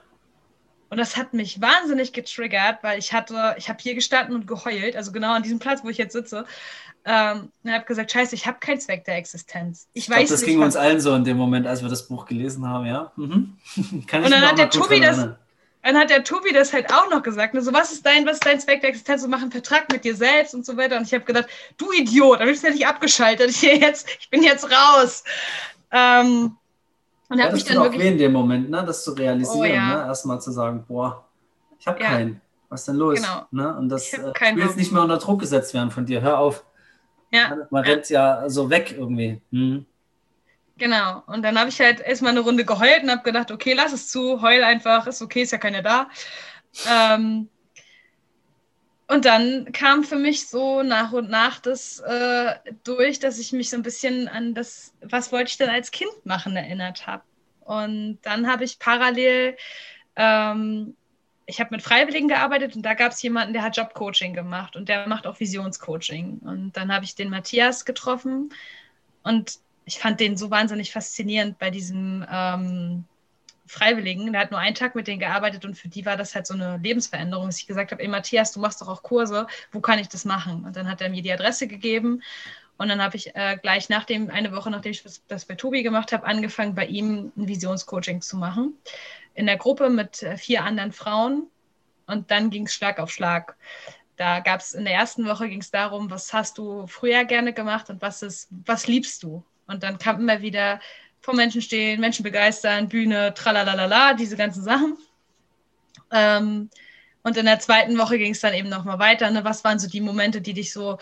Und das hat mich wahnsinnig getriggert, weil ich hatte, ich habe hier gestanden und geheult, also genau an diesem Platz, wo ich jetzt sitze ähm, und habe gesagt, scheiße, ich habe keinen Zweck der Existenz. Ich, ich weiß glaub, das ging uns allen so in dem Moment, als wir das Buch gelesen haben, ja. Mhm. *laughs* und dann hat der Tobi das, dann hat der Tobi das halt auch noch gesagt. Ne? So, was ist dein, was ist dein Zweck der Existenz? So, mach einen Vertrag mit dir selbst und so weiter. Und ich habe gedacht, du Idiot, dann bist du ja nicht abgeschaltet. *laughs* Ich, jetzt, ich bin jetzt raus. Ähm, und ja, habe mich dann auch wirklich... in dem Moment, ne? das zu realisieren, oh, ja. ne? erstmal zu sagen, boah, ich habe ja. keinen. Was ist denn los? Genau. Ne? Und das äh, will jetzt nicht mehr unter Druck gesetzt werden von dir. Hör auf. Ja. Man rennt ja so weg irgendwie. Hm. Genau. Und dann habe ich halt erstmal eine Runde geheult und habe gedacht, okay, lass es zu, heul einfach, ist okay, ist ja keiner da. Ähm, und dann kam für mich so nach und nach das äh, durch, dass ich mich so ein bisschen an das, was wollte ich denn als Kind machen, erinnert habe. Und dann habe ich parallel ähm, ich habe mit Freiwilligen gearbeitet und da gab es jemanden, der hat Jobcoaching gemacht und der macht auch Visionscoaching. Und dann habe ich den Matthias getroffen und ich fand den so wahnsinnig faszinierend bei diesem ähm, Freiwilligen. Der hat nur einen Tag mit denen gearbeitet und für die war das halt so eine Lebensveränderung, dass ich gesagt habe, ey Matthias, du machst doch auch Kurse, wo kann ich das machen? Und dann hat er mir die Adresse gegeben und dann habe ich äh, gleich nach dem, eine Woche nachdem ich das bei Tobi gemacht habe, angefangen, bei ihm ein Visionscoaching zu machen in der Gruppe mit äh, vier anderen Frauen und dann ging es Schlag auf Schlag. Da gab es in der ersten Woche ging es darum, was hast du früher gerne gemacht und was ist, was liebst du? Und dann kam immer wieder vor Menschen stehen, Menschen begeistern, Bühne, tralalala, diese ganzen Sachen. Ähm, und in der zweiten Woche ging es dann eben nochmal weiter. Ne? Was waren so die Momente, die dich so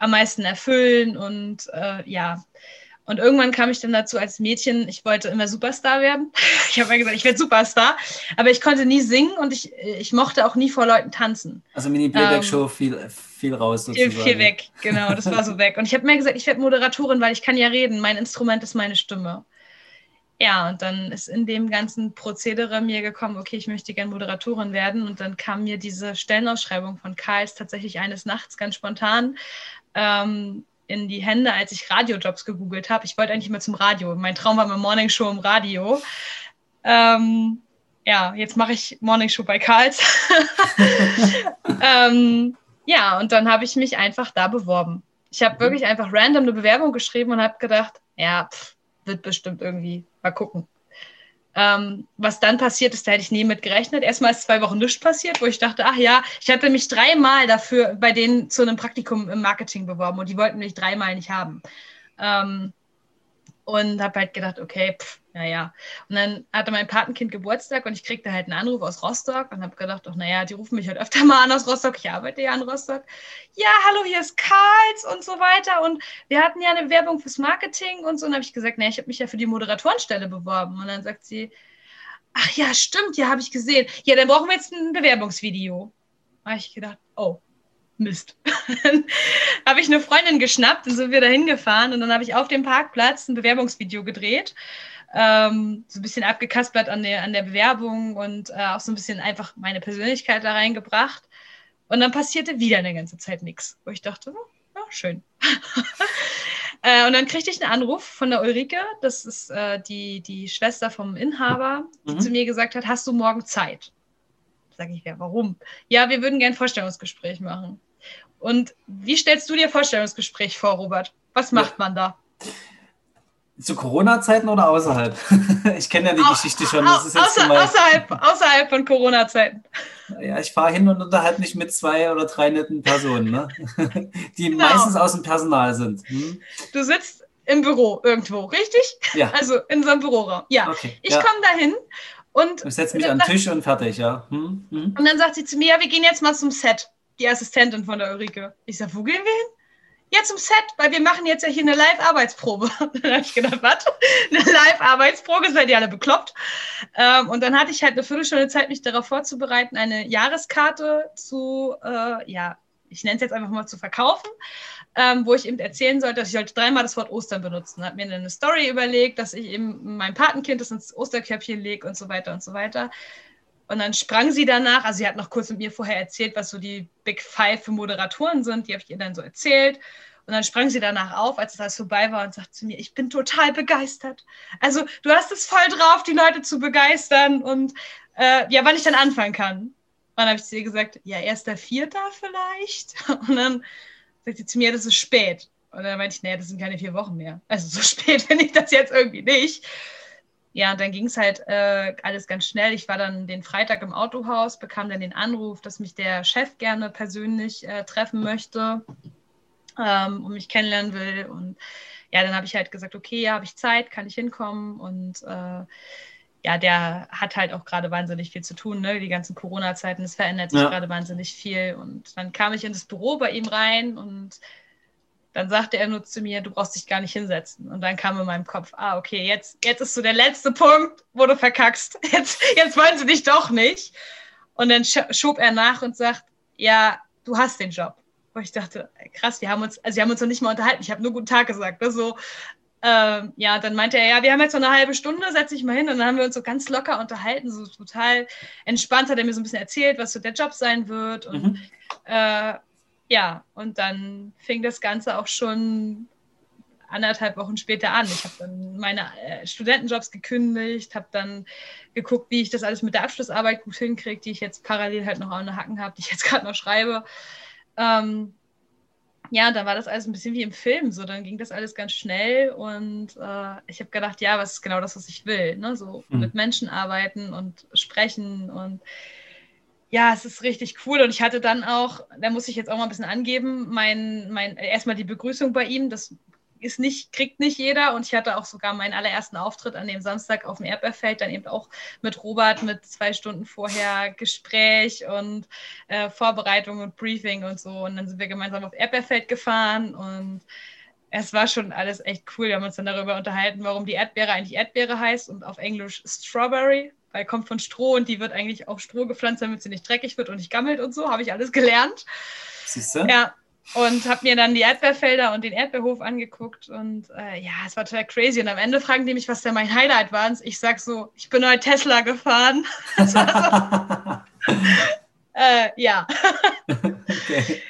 am meisten erfüllen? Und äh, ja, und irgendwann kam ich dann dazu als Mädchen, ich wollte immer Superstar werden. *laughs* Ich habe mir gesagt, ich werde Superstar. Aber ich konnte nie singen und ich, ich mochte auch nie vor Leuten tanzen. Also Mini-Playback-Show ähm, viel, viel raus sozusagen. Viel, viel weg, genau, das war so weg. Und ich habe mir gesagt, ich werde Moderatorin, weil ich kann ja reden. Mein Instrument ist meine Stimme. Ja, und dann ist in dem ganzen Prozedere mir gekommen, okay, ich möchte gerne Moderatorin werden. Und dann kam mir diese Stellenausschreibung von Karls tatsächlich eines Nachts ganz spontan. Ähm, in die Hände, als ich Radiojobs gegoogelt habe. Ich wollte eigentlich mal zum Radio. Mein Traum war immer Morning Show im Radio. Ähm, ja, jetzt mache ich Morning Show bei Karls. *laughs* ähm, ja, und dann habe ich mich einfach da beworben. Ich habe mhm. wirklich einfach random eine Bewerbung geschrieben und habe gedacht, ja, pff, wird bestimmt irgendwie. Mal gucken. Ähm, was dann passiert ist, da hätte ich nie mit gerechnet. Erstmal ist zwei Wochen nichts passiert, wo ich dachte, ach ja, ich hatte mich dreimal dafür bei denen zu einem Praktikum im Marketing beworben und die wollten mich dreimal nicht haben. Ähm, und habe halt gedacht, okay, pff, naja. Und dann hatte mein Patenkind Geburtstag und ich kriegte halt einen Anruf aus Rostock und habe gedacht, ach naja, die rufen mich halt öfter mal an aus Rostock. Ich arbeite ja in Rostock. Ja, hallo, hier ist Karls und so weiter. Und wir hatten ja eine Werbung fürs Marketing und so. Und habe ich gesagt, naja, ich habe mich ja für die Moderatorenstelle beworben. Und dann sagt sie, ach ja, stimmt, ja, habe ich gesehen. Ja, dann brauchen wir jetzt ein Bewerbungsvideo. Da habe ich gedacht, oh, Mist. *laughs* dann habe ich eine Freundin geschnappt und sind wir da hingefahren und dann habe ich auf dem Parkplatz ein Bewerbungsvideo gedreht. Ähm, so ein bisschen abgekaspert an der, an der Bewerbung und äh, auch so ein bisschen einfach meine Persönlichkeit da reingebracht. Und dann passierte wieder eine ganze Zeit nichts, wo ich dachte, oh, ja, schön. *laughs* äh, und dann kriegte ich einen Anruf von der Ulrike, das ist äh, die, die Schwester vom Inhaber, die mhm. zu mir gesagt hat, hast du morgen Zeit? Sage ich, ja, warum? Ja, wir würden gerne ein Vorstellungsgespräch machen. Und wie stellst du dir Vorstellungsgespräch vor, Robert? Was macht man da? Zu Corona-Zeiten oder außerhalb? *laughs* ich kenne ja die Au Geschichte schon. Außer, außerhalb, außerhalb von Corona-Zeiten. Ja, ich fahre hin und unterhalte mich mit zwei oder drei netten Personen, ne? *laughs* die genau. meistens aus dem Personal sind. Hm? Du sitzt im Büro irgendwo, richtig? Ja. *laughs* Also in so einem Büroraum. Ja. Okay. Ich ja. komme dahin und. Ich setze mich an den Tisch und fertig, ja. Hm? Hm? Und dann sagt sie zu mir, ja, wir gehen jetzt mal zum Set die Assistentin von der Ulrike. Ich sage, wo gehen wir hin? Ja, zum Set, weil wir machen jetzt ja hier eine Live-Arbeitsprobe. *laughs* dann habe ich gedacht, was? Eine Live-Arbeitsprobe? Seid ihr alle bekloppt? Ähm, und dann hatte ich halt eine Viertelstunde Zeit, mich darauf vorzubereiten, eine Jahreskarte zu, äh, ja, ich nenne es jetzt einfach mal zu verkaufen, ähm, wo ich eben erzählen sollte, dass ich sollte dreimal das Wort Ostern benutzen. Hat mir eine Story überlegt, dass ich eben mein Patenkind das ins Osterköpfchen lege und so weiter und so weiter. Und dann sprang sie danach, also sie hat noch kurz mit mir vorher erzählt, was so die Big Five für Moderatoren sind, die habe ich ihr dann so erzählt. Und dann sprang sie danach auf, als das vorbei war und sagte zu mir, ich bin total begeistert. Also du hast es voll drauf, die Leute zu begeistern und äh, ja, wann ich dann anfangen kann. Und dann habe ich zu ihr gesagt, ja, erster Vierter vielleicht. *laughs* Und dann sagt sie zu mir, das ist spät. Und dann meinte ich, naja, das sind keine vier Wochen mehr. Also so *laughs* spät finde ich das jetzt irgendwie nicht ja, dann ging es halt äh, alles ganz schnell. Ich war dann den Freitag im Autohaus, bekam dann den Anruf, dass mich der Chef gerne persönlich äh, treffen möchte ähm, und mich kennenlernen will. Und ja, dann habe ich halt gesagt, okay, ja, habe ich Zeit, kann ich hinkommen. Und äh, ja, der hat halt auch gerade wahnsinnig viel zu tun, ne? Die ganzen Corona-Zeiten, es verändert sich ja. gerade wahnsinnig viel. Und dann kam ich in das Büro bei ihm rein und dann sagte er nur zu mir, du brauchst dich gar nicht hinsetzen. Und dann kam in meinem Kopf, ah, okay, jetzt, jetzt ist so der letzte Punkt, wo du verkackst. *laughs* Jetzt, jetzt wollen sie dich doch nicht. Und dann schob er nach und sagt, ja, du hast den Job. Wo ich dachte, krass, wir haben uns, also wir haben uns noch nicht mal unterhalten. Ich habe nur guten Tag gesagt. Ne? So, ähm, ja, dann meinte er, ja, wir haben jetzt noch eine halbe Stunde, setz dich mal hin. Und dann haben wir uns so ganz locker unterhalten, so total entspannt hat er mir so ein bisschen erzählt, was so der Job sein wird. Und mhm. äh, ja, und dann fing das Ganze auch schon anderthalb Wochen später an. Ich habe dann meine äh, Studentenjobs gekündigt, habe dann geguckt, wie ich das alles mit der Abschlussarbeit gut hinkriege, die ich jetzt parallel halt noch an Hacken habe, die ich jetzt *laughs* gerade noch schreibe. Ähm, ja, dann war das alles ein bisschen wie im Film. So, dann ging das alles ganz schnell und äh, ich habe gedacht, ja, was ist genau das, was ich will? Ne? So mhm. mit Menschen arbeiten und sprechen und ja, es ist richtig cool. Und ich hatte dann auch, da muss ich jetzt auch mal ein bisschen angeben, mein, mein, erstmal die Begrüßung bei ihm. Das ist nicht, kriegt nicht jeder. Und ich hatte auch sogar meinen allerersten Auftritt an dem Samstag auf dem Erdbeerfeld, dann eben auch mit Robert mit zwei Stunden vorher Gespräch und äh, Vorbereitung und Briefing und so. Und dann sind wir gemeinsam auf Erdbeerfeld gefahren und es war schon alles echt cool. Wir haben uns dann darüber unterhalten, warum die Erdbeere eigentlich Erdbeere heißt und auf Englisch Strawberry, weil kommt von Stroh und die wird eigentlich auf Stroh gepflanzt, damit sie nicht dreckig wird und nicht gammelt und so, habe ich alles gelernt. Siehst du? Ja. Und habe mir dann die Erdbeerfelder und den Erdbeerhof angeguckt und äh, ja, es war total crazy. Und am Ende fragen die mich, was denn mein Highlight war. Und ich sag so, ich bin heute Tesla gefahren. *laughs* *laughs* äh, ja. okay.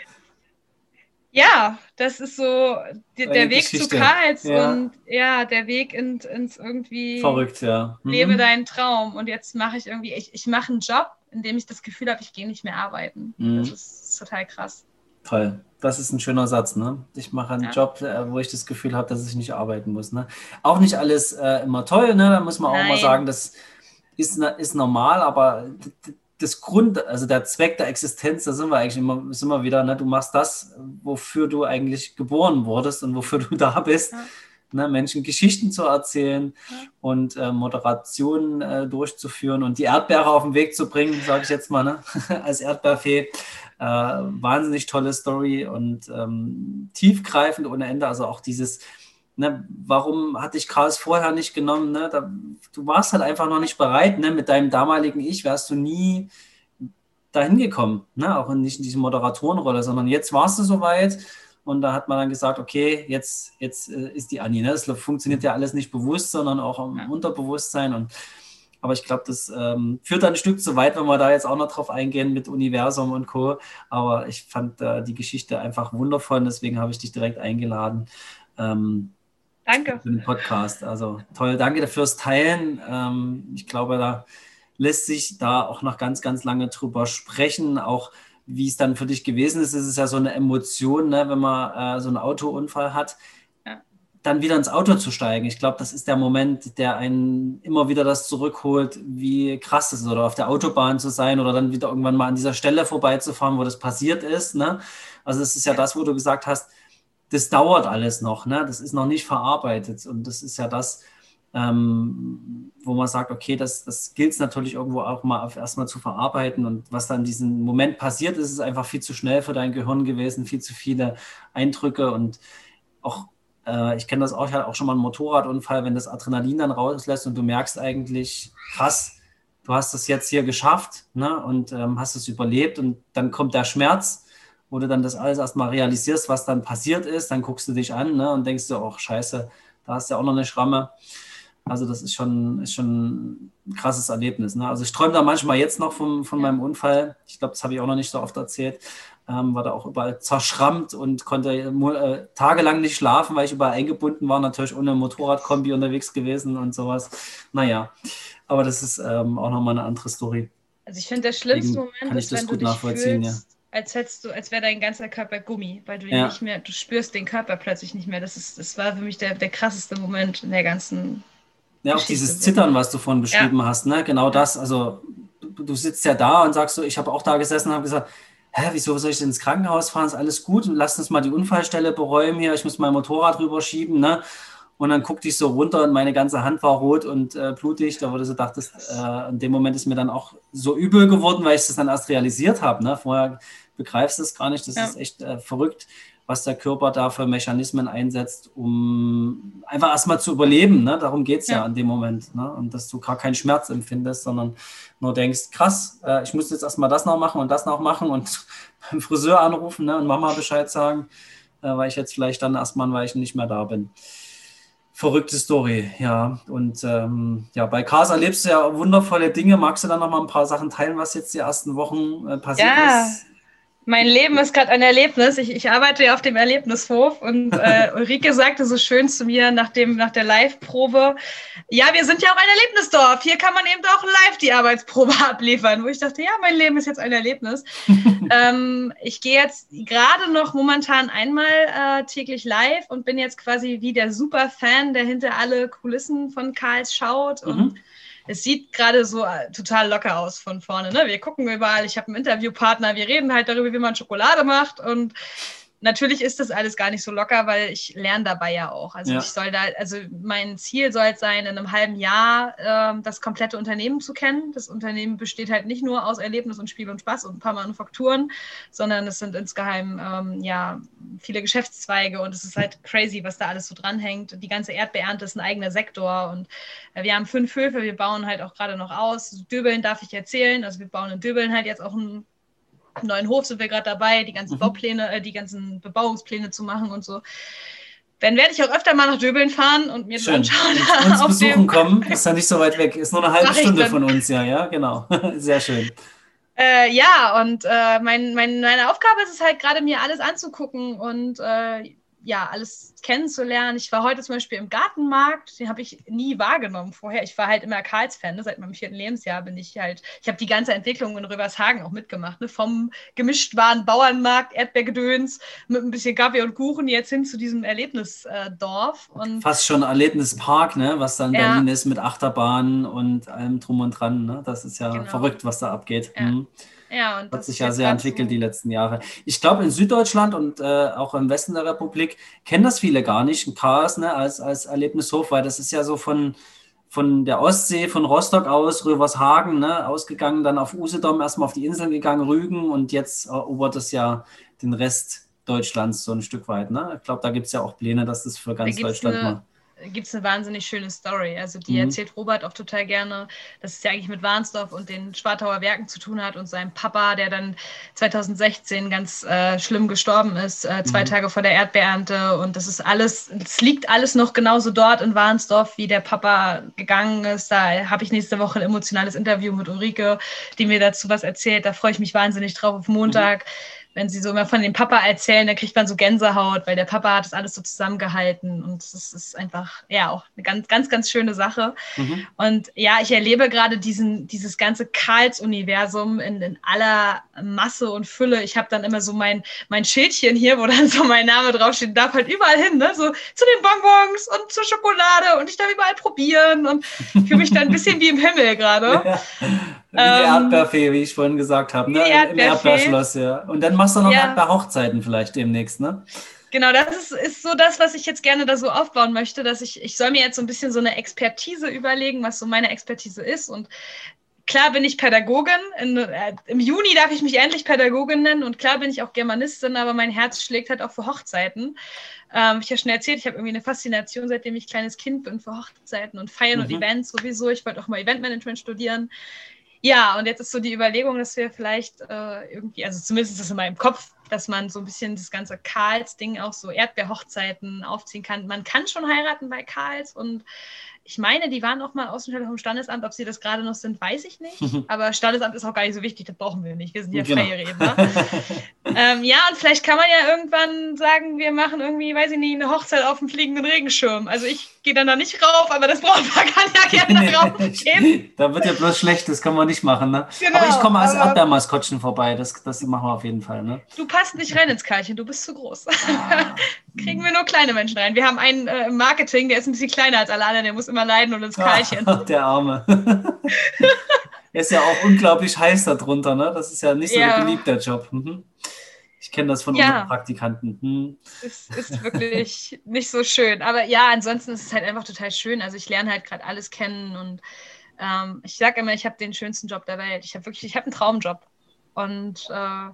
Ja, das ist so die, der Weg Geschichte. zu Karls ja. und ja, der Weg in, ins irgendwie verrückt, ja. Mhm. Lebe deinen Traum. Und jetzt mache ich irgendwie, ich, ich mache einen Job, in dem ich das Gefühl habe, ich gehe nicht mehr arbeiten. Mhm. Das ist total krass. Toll. Das ist ein schöner Satz, ne? Ich mache einen ja. Job, äh, wo ich das Gefühl habe, dass ich nicht arbeiten muss. Ne? Auch nicht alles äh, immer toll, ne? Da muss man Nein. auch mal sagen, dass ist, ist normal, aber das Grund, also der Zweck der Existenz, da sind wir eigentlich immer, sind wir wieder, ne? du machst das, wofür du eigentlich geboren wurdest und wofür *laughs* du da bist. Ja. Ne, Menschen Geschichten zu erzählen ja. und äh, Moderationen äh, durchzuführen und die Erdbeere auf den Weg zu bringen, sage ich jetzt mal, ne? *laughs* als Erdbeerfee. Äh, wahnsinnig tolle Story und ähm, tiefgreifend ohne Ende. Also auch dieses, ne, warum hatte ich Kraus vorher nicht genommen? Ne? Da, du warst halt einfach noch nicht bereit. Ne? Mit deinem damaligen Ich wärst du nie dahin gekommen, ne? auch nicht in diese Moderatorenrolle, sondern jetzt warst du soweit und da hat man dann gesagt, okay, jetzt, jetzt äh, ist die Anni. Ne? Das funktioniert ja alles nicht bewusst, sondern auch im ja. Unterbewusstsein und aber ich glaube, das ähm, führt ein Stück zu weit, wenn wir da jetzt auch noch drauf eingehen mit Universum und Co. Aber ich fand äh, die Geschichte einfach wundervoll und deswegen habe ich dich direkt eingeladen. Ähm, Danke. Für den Podcast. Also toll, danke fürs Teilen. Ähm, ich glaube, da lässt sich da auch noch ganz, ganz lange drüber sprechen. Auch wie es dann für dich gewesen ist. Es ist ja so eine Emotion, ne, wenn man äh, so einen Autounfall hat, ja. dann wieder ins Auto zu steigen. Ich glaube, das ist der Moment, der einen immer wieder das zurückholt, wie krass es ist, oder auf der Autobahn zu sein oder dann wieder irgendwann mal an dieser Stelle vorbeizufahren, wo das passiert ist. Ne? Also es ist ja das, wo du gesagt hast, das dauert alles noch, ne? das ist noch nicht verarbeitet. Und das ist ja das, ähm, wo man sagt, okay, das, das gilt es natürlich irgendwo auch mal erstmal zu verarbeiten. Und was dann in diesem Moment passiert ist, ist einfach viel zu schnell für dein Gehirn gewesen, viel zu viele Eindrücke und auch, äh, ich kenne das auch, ich hatte auch schon mal einen Motorradunfall, wenn das Adrenalin dann rauslässt und du merkst eigentlich, krass, du hast das jetzt hier geschafft ne? und ähm, hast es überlebt und dann kommt der Schmerz wo du dann das alles erstmal realisierst, was dann passiert ist, dann guckst du dich an ne, und denkst dir, oh scheiße, da hast du ja auch noch eine Schramme. Also das ist schon, ist schon ein krasses Erlebnis. Ne? Also ich träume da manchmal jetzt noch vom, von meinem Unfall. Ich glaube, das habe ich auch noch nicht so oft erzählt. Ähm, war da auch überall zerschrammt und konnte äh, tagelang nicht schlafen, weil ich überall eingebunden war, natürlich ohne Motorradkombi unterwegs gewesen und sowas. Naja, aber das ist ähm, auch nochmal eine andere Story. Also ich finde, der schlimmste Moment ist, wenn du dich fühlst, ja als hättest du, als wäre dein ganzer Körper Gummi, weil du ja. nicht mehr, du spürst den Körper plötzlich nicht mehr. Das ist, das war für mich der, der krasseste Moment in der ganzen. Ja, auch dieses Zittern, was du vorhin beschrieben ja. hast, ne? Genau das. Also du, sitzt ja da und sagst so, ich habe auch da gesessen und habe gesagt, hä, wieso soll ich ins Krankenhaus fahren? Ist alles gut? Lass uns mal die Unfallstelle beräumen hier. Ich muss mein Motorrad rüberschieben, ne? Und dann guckte ich so runter und meine ganze Hand war rot und äh, blutig. Da wurde so dachtest, äh, in dem Moment ist mir dann auch so übel geworden, weil ich das dann erst realisiert habe. Ne? Vorher begreifst es gar nicht. Das ja. ist echt äh, verrückt, was der Körper da für Mechanismen einsetzt, um einfach erstmal zu überleben. Ne? Darum geht es ja. ja. in dem Moment. Ne? Und dass du gar keinen Schmerz empfindest, sondern nur denkst, krass, äh, ich muss jetzt erstmal das noch machen und das noch machen und *laughs* beim Friseur anrufen ne? und Mama Bescheid sagen, äh, weil ich jetzt vielleicht dann erstmal weil ich nicht mehr da bin verrückte Story, ja. Und ähm, ja, bei Cars erlebst du ja wundervolle Dinge. Magst du da noch mal ein paar Sachen teilen, was jetzt die ersten Wochen äh, passiert ja. ist? Mein Leben ist gerade ein Erlebnis. Ich, ich, arbeite ja auf dem Erlebnishof und *laughs* äh, Ulrike sagte so schön zu mir nach, dem, nach der Live-Probe, ja, wir sind ja auch ein Erlebnisdorf. Hier kann man eben auch live die Arbeitsprobe *laughs* abliefern. Wo ich dachte, ja, mein Leben ist jetzt ein Erlebnis. *laughs* ähm, ich gehe jetzt gerade noch momentan einmal äh, täglich live und bin jetzt quasi wie der Superfan, der hinter alle Kulissen von Karls schaut und mhm es sieht gerade so äh, total locker aus von vorne. Ne? Wir gucken überall, ich habe einen Interviewpartner, wir reden halt darüber, wie man Schokolade macht und natürlich ist das alles gar nicht so locker, weil ich lerne dabei ja auch. Also ja. ich soll da, also mein Ziel soll es sein, in einem halben Jahr äh, das komplette Unternehmen zu kennen. Das Unternehmen besteht halt nicht nur aus Erlebnis und Spiel und Spaß und ein paar Manufakturen, sondern es sind insgeheim ähm, ja viele Geschäftszweige und es ist halt crazy, was da alles so dranhängt. Die ganze Erdbeernte ist ein eigener Sektor und äh, wir haben fünf Höfe, wir bauen halt auch gerade noch aus. Döbeln darf ich erzählen, also wir bauen in Döbeln halt jetzt auch ein neuen Hof sind wir gerade dabei, die ganzen mhm. Baupläne, äh, die ganzen Bebauungspläne zu machen und so. Dann werde ich auch öfter mal nach Döbeln fahren und mir Schön. anschauen. Uns *laughs* besuchen kommen, ist ja nicht so weit weg. Ist nur eine halbe Stunde von uns, ja, ja, genau. *laughs* Sehr schön. Äh, ja, und äh, mein, mein, meine Aufgabe ist es halt gerade, mir alles anzugucken und äh, ja, alles kennenzulernen. Ich war heute zum Beispiel im Gartenmarkt, den habe ich nie wahrgenommen vorher. Ich war halt immer Karls-Fan, ne? seit meinem vierten Lebensjahr bin ich halt, ich habe die ganze Entwicklung in Rövershagen auch mitgemacht, ne? vom gemischtwaren Bauernmarkt, Erdbeergedöns mit ein bisschen Kaffee und Kuchen jetzt hin zu diesem Erlebnisdorf. Äh, Fast schon Erlebnispark, ne? was dann ja. Berlin ist mit Achterbahnen und allem drum und dran. Ne? Das ist ja genau. verrückt, was da abgeht. Ja. Hm. Ja, und Hat sich ja sehr entwickelt so die letzten Jahre. Ich glaube, in Süddeutschland und äh, auch im Westen der Republik kennen das viele gar nicht, ein Chaos ne, als, als Erlebnishof, weil das ist ja so von, von der Ostsee, von Rostock aus, Rövershagen, ne, ausgegangen, dann auf Usedom, erstmal auf die Inseln gegangen, Rügen und jetzt erobert es ja den Rest Deutschlands so ein Stück weit. Ne? Ich glaube, da gibt es ja auch Pläne, dass das für ganz Deutschland eine, mal gibt es eine wahnsinnig schöne Story. Also die mhm. erzählt Robert auch total gerne, dass es ja eigentlich mit Warnsdorf und den Schwartauer Werken zu tun hat und seinem Papa, der dann 2016 ganz äh, schlimm gestorben ist, äh, zwei mhm. Tage vor der Erdbeernte. Und das ist alles, es liegt alles noch genauso dort in Warnsdorf, wie der Papa gegangen ist. Da habe ich nächste Woche ein emotionales Interview mit Ulrike, die mir dazu was erzählt. Da freue ich mich wahnsinnig drauf auf Montag. Mhm wenn sie so immer von dem Papa erzählen, dann kriegt man so Gänsehaut, weil der Papa hat das alles so zusammengehalten und es ist einfach, ja, auch eine ganz, ganz, ganz schöne Sache. Mhm. Und ja, ich erlebe gerade diesen, dieses ganze Karls-Universum in, in aller Masse und Fülle. Ich habe dann immer so mein, mein Schildchen hier, wo dann so mein Name draufsteht, darf halt überall hin, ne? so zu den Bonbons und zur Schokolade und ich darf überall probieren und fühle mich dann ein bisschen wie im Himmel gerade. *laughs* Ja. Wie ähm, Erdbeerfee, wie ich vorhin gesagt habe, ne? Im Erdbeerschloss, ja. Und dann machst du noch ja. Erdbeerhochzeiten vielleicht demnächst, ne? Genau, das ist, ist so das, was ich jetzt gerne da so aufbauen möchte, dass ich, ich soll mir jetzt so ein bisschen so eine Expertise überlegen, was so meine Expertise ist. Und klar bin ich Pädagogin. In, äh, Im Juni darf ich mich endlich Pädagogin nennen und klar bin ich auch Germanistin, aber mein Herz schlägt halt auch für Hochzeiten. Ähm, ich habe schon erzählt, ich habe irgendwie eine Faszination, seitdem ich kleines Kind bin für Hochzeiten und Feiern mhm. und Events sowieso. Ich wollte auch mal Eventmanagement studieren. Ja, und jetzt ist so die Überlegung, dass wir vielleicht äh, irgendwie, also zumindest ist das in meinem Kopf, dass man so ein bisschen das ganze Karls-Ding auch so Erdbeerhochzeiten aufziehen kann. Man kann schon heiraten bei Karls und ich meine, die waren auch mal Außenstelle vom Standesamt. Ob sie das gerade noch sind, weiß ich nicht. *laughs* Aber Standesamt ist auch gar nicht so wichtig, das brauchen wir nicht. Wir sind ja genau. freie Redner. *laughs* ähm, ja, und vielleicht kann man ja irgendwann sagen, wir machen irgendwie, weiß ich nicht, eine Hochzeit auf dem fliegenden Regenschirm. Also ich gehe dann da nicht rauf, aber das Brautpaar kann ja gerne drauf gehen. *laughs* da wird ja bloß schlecht, das kann man nicht machen. Ne? Genau, aber ich komme als Erdbeermaskottchen vorbei, das, das machen wir auf jeden Fall. Ne? Du passt nicht rein ins Kalchen, du bist zu groß. Ah. *laughs* Kriegen wir nur kleine Menschen rein. Wir haben einen äh, im Marketing, der ist ein bisschen kleiner als alle anderen, der muss immer leiden und ins Keilchen. Ach, *laughs* der Arme. *laughs* er ist ja auch unglaublich heiß darunter, ne? Das ist ja nicht so ja. ein beliebter Job. Mhm. Ich kenne das von ja. unseren Praktikanten. Hm. Es ist wirklich nicht so schön. Aber ja, ansonsten ist es halt einfach total schön. Also ich lerne halt gerade alles kennen und ähm, ich sage immer, ich habe den schönsten Job der Welt. Ich habe wirklich, ich habe einen Traumjob. Und äh,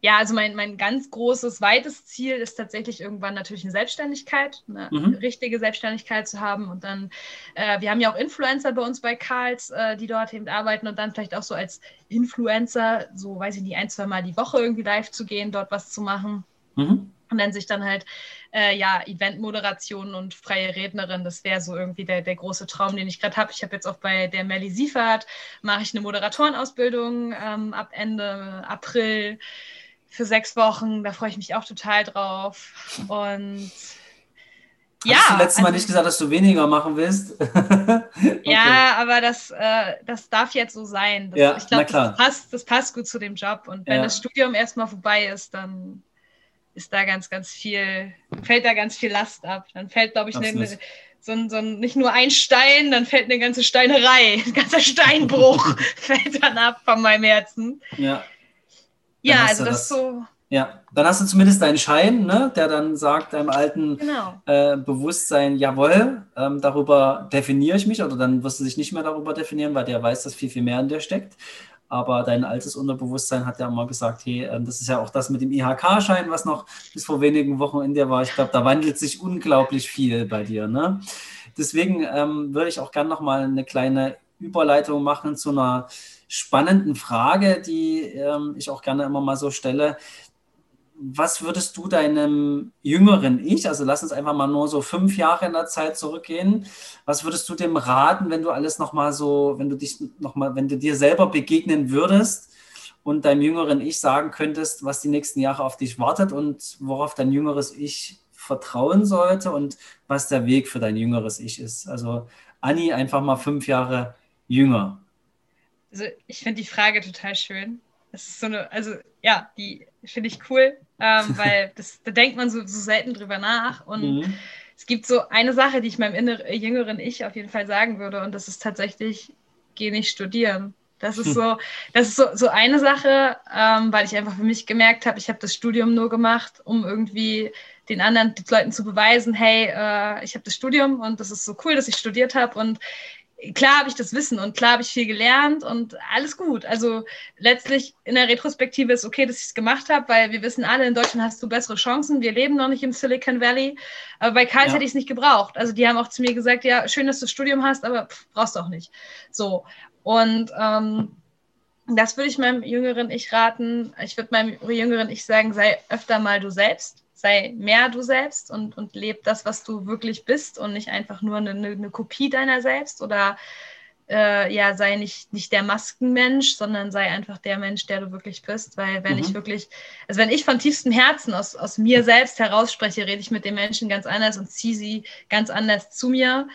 ja, also mein, mein ganz großes, weites Ziel ist tatsächlich irgendwann natürlich eine Selbstständigkeit, eine mhm. richtige Selbstständigkeit zu haben. Und dann, äh, wir haben ja auch Influencer bei uns bei Karls, äh, die dort eben arbeiten und dann vielleicht auch so als Influencer, so weiß ich nicht, ein, zwei Mal die Woche irgendwie live zu gehen, dort was zu machen. Mhm. Und dann sich dann halt, äh, ja, Eventmoderation und freie Rednerin, das wäre so irgendwie der, der große Traum, den ich gerade habe. Ich habe jetzt auch bei der Melli Siefert, mache ich eine Moderatorenausbildung ähm, ab Ende April für sechs Wochen. Da freue ich mich auch total drauf. Und ja. Hast du letztes Mal also, nicht gesagt, dass du weniger machen willst? *laughs* okay. Ja, aber das, äh, das darf jetzt so sein. Das, ja, ich glaube, das passt, das passt gut zu dem Job. Und wenn ja. das Studium erstmal vorbei ist, dann ist da ganz, ganz viel, fällt da ganz viel Last ab. Dann fällt, glaube ich, ne, ne, so ein, so ein, nicht nur ein Stein, dann fällt eine ganze Steinerei, *laughs* ein ganzer Steinbruch *laughs* fällt dann ab von meinem Herzen. Ja ja, also das, das so. Ja, dann hast du zumindest deinen Schein, ne, der dann sagt deinem alten genau. äh, Bewusstsein, jawohl, ähm, darüber definiere ich mich, oder dann wirst du dich nicht mehr darüber definieren, weil der weiß, dass viel, viel mehr in dir steckt. Aber dein altes Unterbewusstsein hat ja immer gesagt, hey, äh, das ist ja auch das mit dem IHK-Schein, was noch bis vor wenigen Wochen in dir war. Ich glaube, da wandelt sich unglaublich viel bei dir. Ne? Deswegen ähm, würde ich auch gerne nochmal eine kleine Überleitung machen zu einer spannenden Frage, die ähm, ich auch gerne immer mal so stelle. Was würdest du deinem jüngeren Ich, also lass uns einfach mal nur so fünf Jahre in der Zeit zurückgehen, was würdest du dem raten, wenn du alles nochmal so, wenn du dich nochmal, wenn du dir selber begegnen würdest und deinem jüngeren Ich sagen könntest, was die nächsten Jahre auf dich wartet und worauf dein jüngeres Ich vertrauen sollte und was der Weg für dein jüngeres Ich ist. Also Anni einfach mal fünf Jahre jünger. Also ich finde die Frage total schön. Das ist so eine, also ja, die finde ich cool, ähm, *laughs* weil das, da denkt man so, so selten drüber nach. Und mhm. es gibt so eine Sache, die ich meinem inneren, jüngeren Ich auf jeden Fall sagen würde, und das ist tatsächlich, geh nicht studieren. Das ist *laughs* so, das ist so, so eine Sache, ähm, weil ich einfach für mich gemerkt habe, ich habe das Studium nur gemacht, um irgendwie den anderen den Leuten zu beweisen, hey, äh, ich habe das Studium und das ist so cool, dass ich studiert habe und klar habe ich das Wissen und klar habe ich viel gelernt und alles gut. Also letztlich in der Retrospektive ist okay, dass ich es gemacht habe, weil wir wissen alle, in Deutschland hast du bessere Chancen. Wir leben noch nicht im Silicon Valley. Aber bei Karls ja. hätte ich es nicht gebraucht. Also die haben auch zu mir gesagt, ja, schön, dass du Studium hast, aber pff, brauchst du auch nicht. So. Und ähm, das würde ich meinem jüngeren Ich raten. Ich würde meinem jüngeren Ich sagen, sei öfter mal du selbst sei mehr du selbst und, und leb das, was du wirklich bist und nicht einfach nur eine, eine Kopie deiner selbst oder äh, ja, sei nicht, nicht der Maskenmensch, sondern sei einfach der Mensch, der du wirklich bist. Weil wenn mhm. ich wirklich, also wenn ich von tiefstem Herzen aus, aus mir selbst herausspreche, rede ich mit den Menschen ganz anders und ziehe sie ganz anders zu mir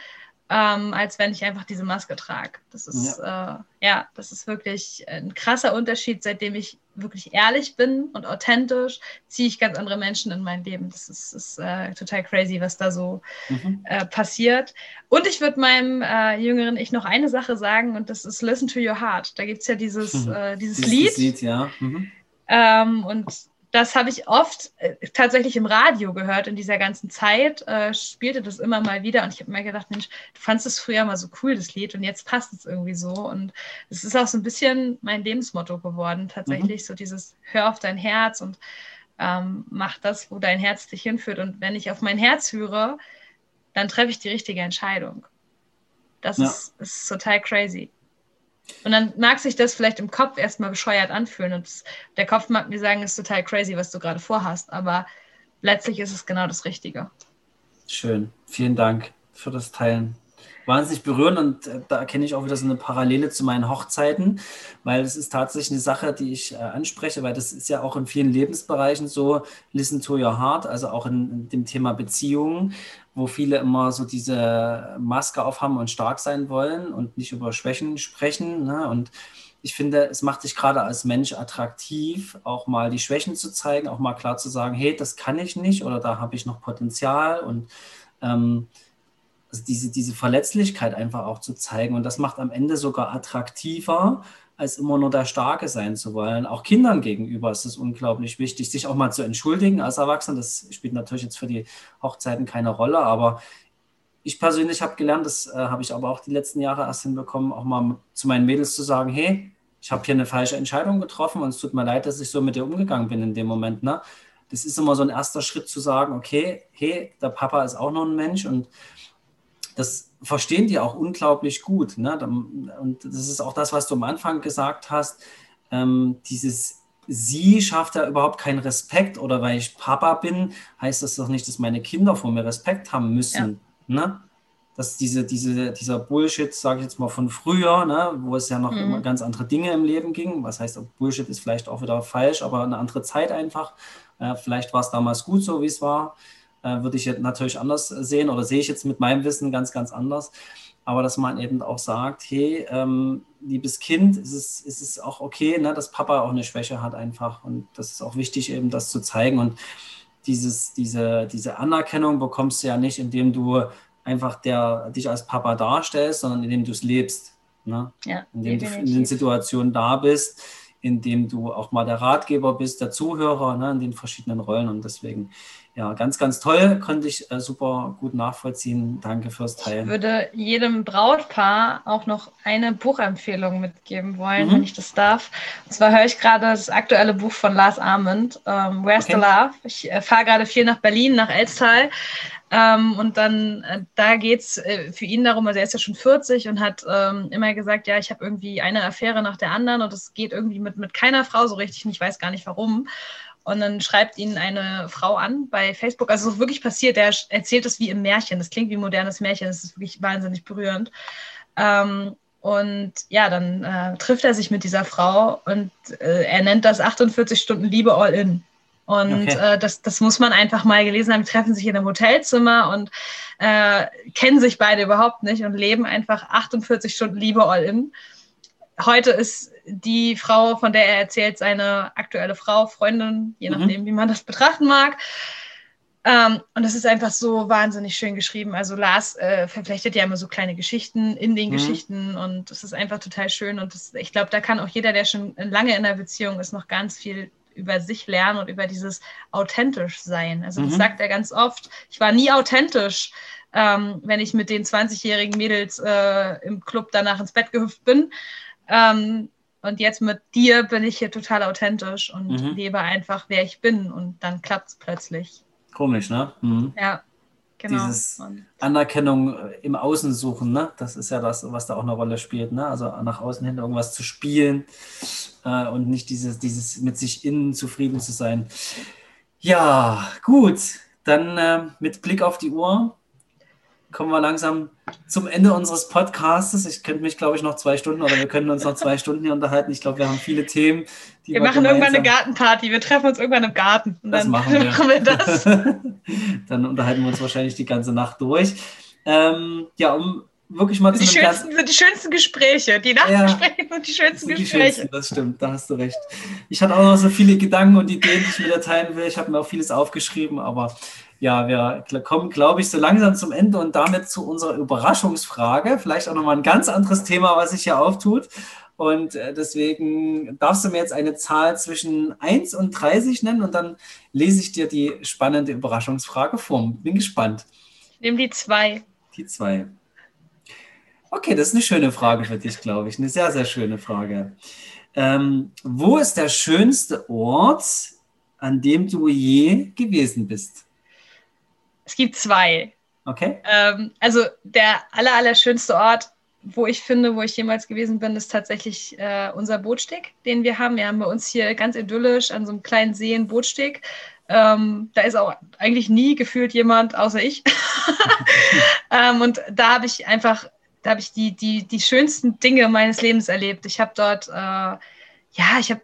ähm, als wenn ich einfach diese Maske trage. Das ist ja. Äh, ja, das ist wirklich ein krasser Unterschied, seitdem ich wirklich ehrlich bin und authentisch, ziehe ich ganz andere Menschen in mein Leben. Das ist, ist äh, total crazy, was da so mhm. äh, passiert. Und ich würde meinem äh, jüngeren Ich noch eine Sache sagen und das ist Listen to Your Heart. Da gibt es ja dieses, mhm. dieses, dieses Lied. Lied ja. Mhm. Ähm, und das habe ich oft äh, tatsächlich im Radio gehört in dieser ganzen Zeit, äh, spielte das immer mal wieder und ich habe mir gedacht, Mensch, du fandest es früher mal so cool, das Lied, und jetzt passt es irgendwie so. Und es ist auch so ein bisschen mein Lebensmotto geworden, tatsächlich, mhm. so dieses Hör auf dein Herz und ähm, mach das, wo dein Herz dich hinführt. Und wenn ich auf mein Herz höre, dann treffe ich die richtige Entscheidung. Das ja. ist, ist total crazy. Und dann mag sich das vielleicht im Kopf erstmal bescheuert anfühlen und der Kopf mag mir sagen, es ist total crazy, was du gerade vorhast, aber letztlich ist es genau das Richtige. Schön, vielen Dank für das Teilen. Wahnsinnig berührend und äh, da erkenne ich auch wieder so eine Parallele zu meinen Hochzeiten, weil es ist tatsächlich eine Sache, die ich äh, anspreche, weil das ist ja auch in vielen Lebensbereichen so, listen to your heart, also auch in, dem Thema Beziehungen wo viele immer so diese Maske aufhaben und stark sein wollen und nicht über Schwächen sprechen. Ne? Und ich finde, es macht dich gerade als Mensch attraktiv, auch mal die Schwächen zu zeigen, auch mal klar zu sagen, hey, das kann ich nicht oder da habe ich noch Potenzial und ähm, also diese, diese Verletzlichkeit einfach auch zu zeigen. Und das macht am Ende sogar attraktiver, als immer nur der Starke sein zu wollen. Auch Kindern gegenüber ist es unglaublich wichtig, sich auch mal zu entschuldigen als Erwachsener. Das spielt natürlich jetzt für die Hochzeiten keine Rolle, aber ich persönlich habe gelernt, das äh, habe ich aber auch die letzten Jahre erst hinbekommen, auch mal zu meinen Mädels zu sagen, hey, ich habe hier eine falsche Entscheidung getroffen und es tut mir leid, dass ich so mit dir umgegangen bin in dem Moment. Ne? Das ist immer so ein erster Schritt zu sagen, okay, hey, der Papa ist auch noch ein Mensch und das verstehen die auch unglaublich gut. Ne? Und das ist auch das, was du am Anfang gesagt hast. Ähm, dieses Sie schafft ja überhaupt keinen Respekt oder weil ich Papa bin, heißt das doch nicht, dass meine Kinder vor mir Respekt haben müssen. Ja. Ne? Dass diese, diese, dieser Bullshit, sage ich jetzt mal von früher, ne? wo es ja noch mhm. immer ganz andere Dinge im Leben ging. Was heißt, Bullshit ist vielleicht auch wieder falsch, aber eine andere Zeit einfach. Äh, vielleicht war es damals gut so, wie es war würde ich jetzt natürlich anders sehen oder sehe ich jetzt mit meinem Wissen ganz, ganz anders. Aber dass man eben auch sagt, hey, ähm, liebes Kind, ist es, ist es auch okay, ne, dass Papa auch eine Schwäche hat einfach. Und das ist auch wichtig, eben das zu zeigen. Und dieses, diese, diese Anerkennung bekommst du ja nicht, indem du einfach der, dich als Papa darstellst, sondern indem du es lebst. Ne? Ja, indem definitiv. du in den Situationen da bist, indem du auch mal der Ratgeber bist, der Zuhörer ne, in den verschiedenen Rollen. Und deswegen ja, ganz, ganz toll, konnte ich äh, super gut nachvollziehen. Danke fürs Teilen. Ich würde jedem Brautpaar auch noch eine Buchempfehlung mitgeben wollen, mhm. wenn ich das darf. Und zwar höre ich gerade das aktuelle Buch von Lars Arment, ähm, Where's okay. the Love? Ich äh, fahre gerade viel nach Berlin, nach Elstal. Ähm, und dann, äh, da geht es äh, für ihn darum, also er ist ja schon 40 und hat ähm, immer gesagt, ja, ich habe irgendwie eine Affäre nach der anderen und es geht irgendwie mit, mit keiner Frau so richtig und ich weiß gar nicht warum. Und dann schreibt ihn eine Frau an bei Facebook. Also es ist wirklich passiert. Er erzählt es wie im Märchen. Das klingt wie ein modernes Märchen. Das ist wirklich wahnsinnig berührend. Ähm, und ja, dann äh, trifft er sich mit dieser Frau und äh, er nennt das 48 Stunden Liebe all in. Und okay. äh, das, das muss man einfach mal gelesen haben. Die treffen sich in einem Hotelzimmer und äh, kennen sich beide überhaupt nicht und leben einfach 48 Stunden Liebe all in. Heute ist die Frau, von der er erzählt, seine aktuelle Frau, Freundin, je mhm. nachdem, mhm. wie man das betrachten mag. Ähm, und es ist einfach so wahnsinnig schön geschrieben. Also Lars äh, verflechtet ja immer so kleine Geschichten in den mhm. Geschichten und es ist einfach total schön. Und das, ich glaube, da kann auch jeder, der schon lange in einer Beziehung ist, noch ganz viel über sich lernen und über dieses authentisch sein. Also mhm. das sagt er ganz oft. Ich war nie authentisch, ähm, wenn ich mit den 20-jährigen Mädels äh, im Club danach ins Bett gehüpft bin. Ähm, und jetzt mit dir bin ich hier total authentisch und mhm. lebe einfach, wer ich bin. Und dann klappt es plötzlich. Komisch, ne? Mhm. Ja. Genau. Dieses Anerkennung im Außen suchen, ne? Das ist ja das, was da auch eine Rolle spielt, ne? Also nach außen hin irgendwas zu spielen äh, und nicht dieses, dieses mit sich innen zufrieden zu sein. Ja, gut. Dann äh, mit Blick auf die Uhr kommen wir langsam zum Ende unseres Podcasts. Ich könnte mich, glaube ich, noch zwei Stunden oder wir können uns noch zwei Stunden hier unterhalten. Ich glaube, wir haben viele Themen. wir, machen irgendwann eine Gartenparty. Wir treffen uns irgendwann im Garten. Und das dann machen *laughs* wir. machen wir das. *laughs* dann unterhalten wir uns wahrscheinlich die ganze Nacht durch. Ähm, ja, um wirklich mal die schönsten, sind die schönsten Gespräche. Die Nachtgespräche ja, sind die schönsten sind die Gespräche. Schönsten, das stimmt, da hast du recht. Ich hatte auch noch so viele Gedanken und Ideen, die ich mit dir teilen will. Ich habe mir auch vieles aufgeschrieben, aber ja, wir kommen, glaube ich, so langsam zum Ende und damit zu unserer Überraschungsfrage. Vielleicht auch nochmal ein ganz anderes Thema, was sich hier auftut. Und äh, deswegen darfst du mir jetzt eine Zahl zwischen 1 und 30 nennen und dann lese ich dir die spannende Überraschungsfrage vor. Bin gespannt. Ich nehme die 2. Die 2. Okay, das ist eine schöne Frage für dich, glaube ich. Eine sehr, sehr schöne Frage. Ähm, wo ist der schönste Ort, an dem du je gewesen bist? Es gibt zwei. Okay. Ähm, also der aller, aller schönste Ort, wo ich finde, wo ich jemals gewesen bin, ist tatsächlich äh, unser Bootsteg, den wir haben. Wir haben bei uns hier ganz idyllisch an so einem kleinen See einen Bootsteg. Ähm, da ist auch eigentlich nie gefühlt jemand außer ich. *laughs* ähm, und da habe ich einfach, da habe ich die, die, die schönsten Dinge meines Lebens erlebt. Ich habe dort, äh, ja, ich habe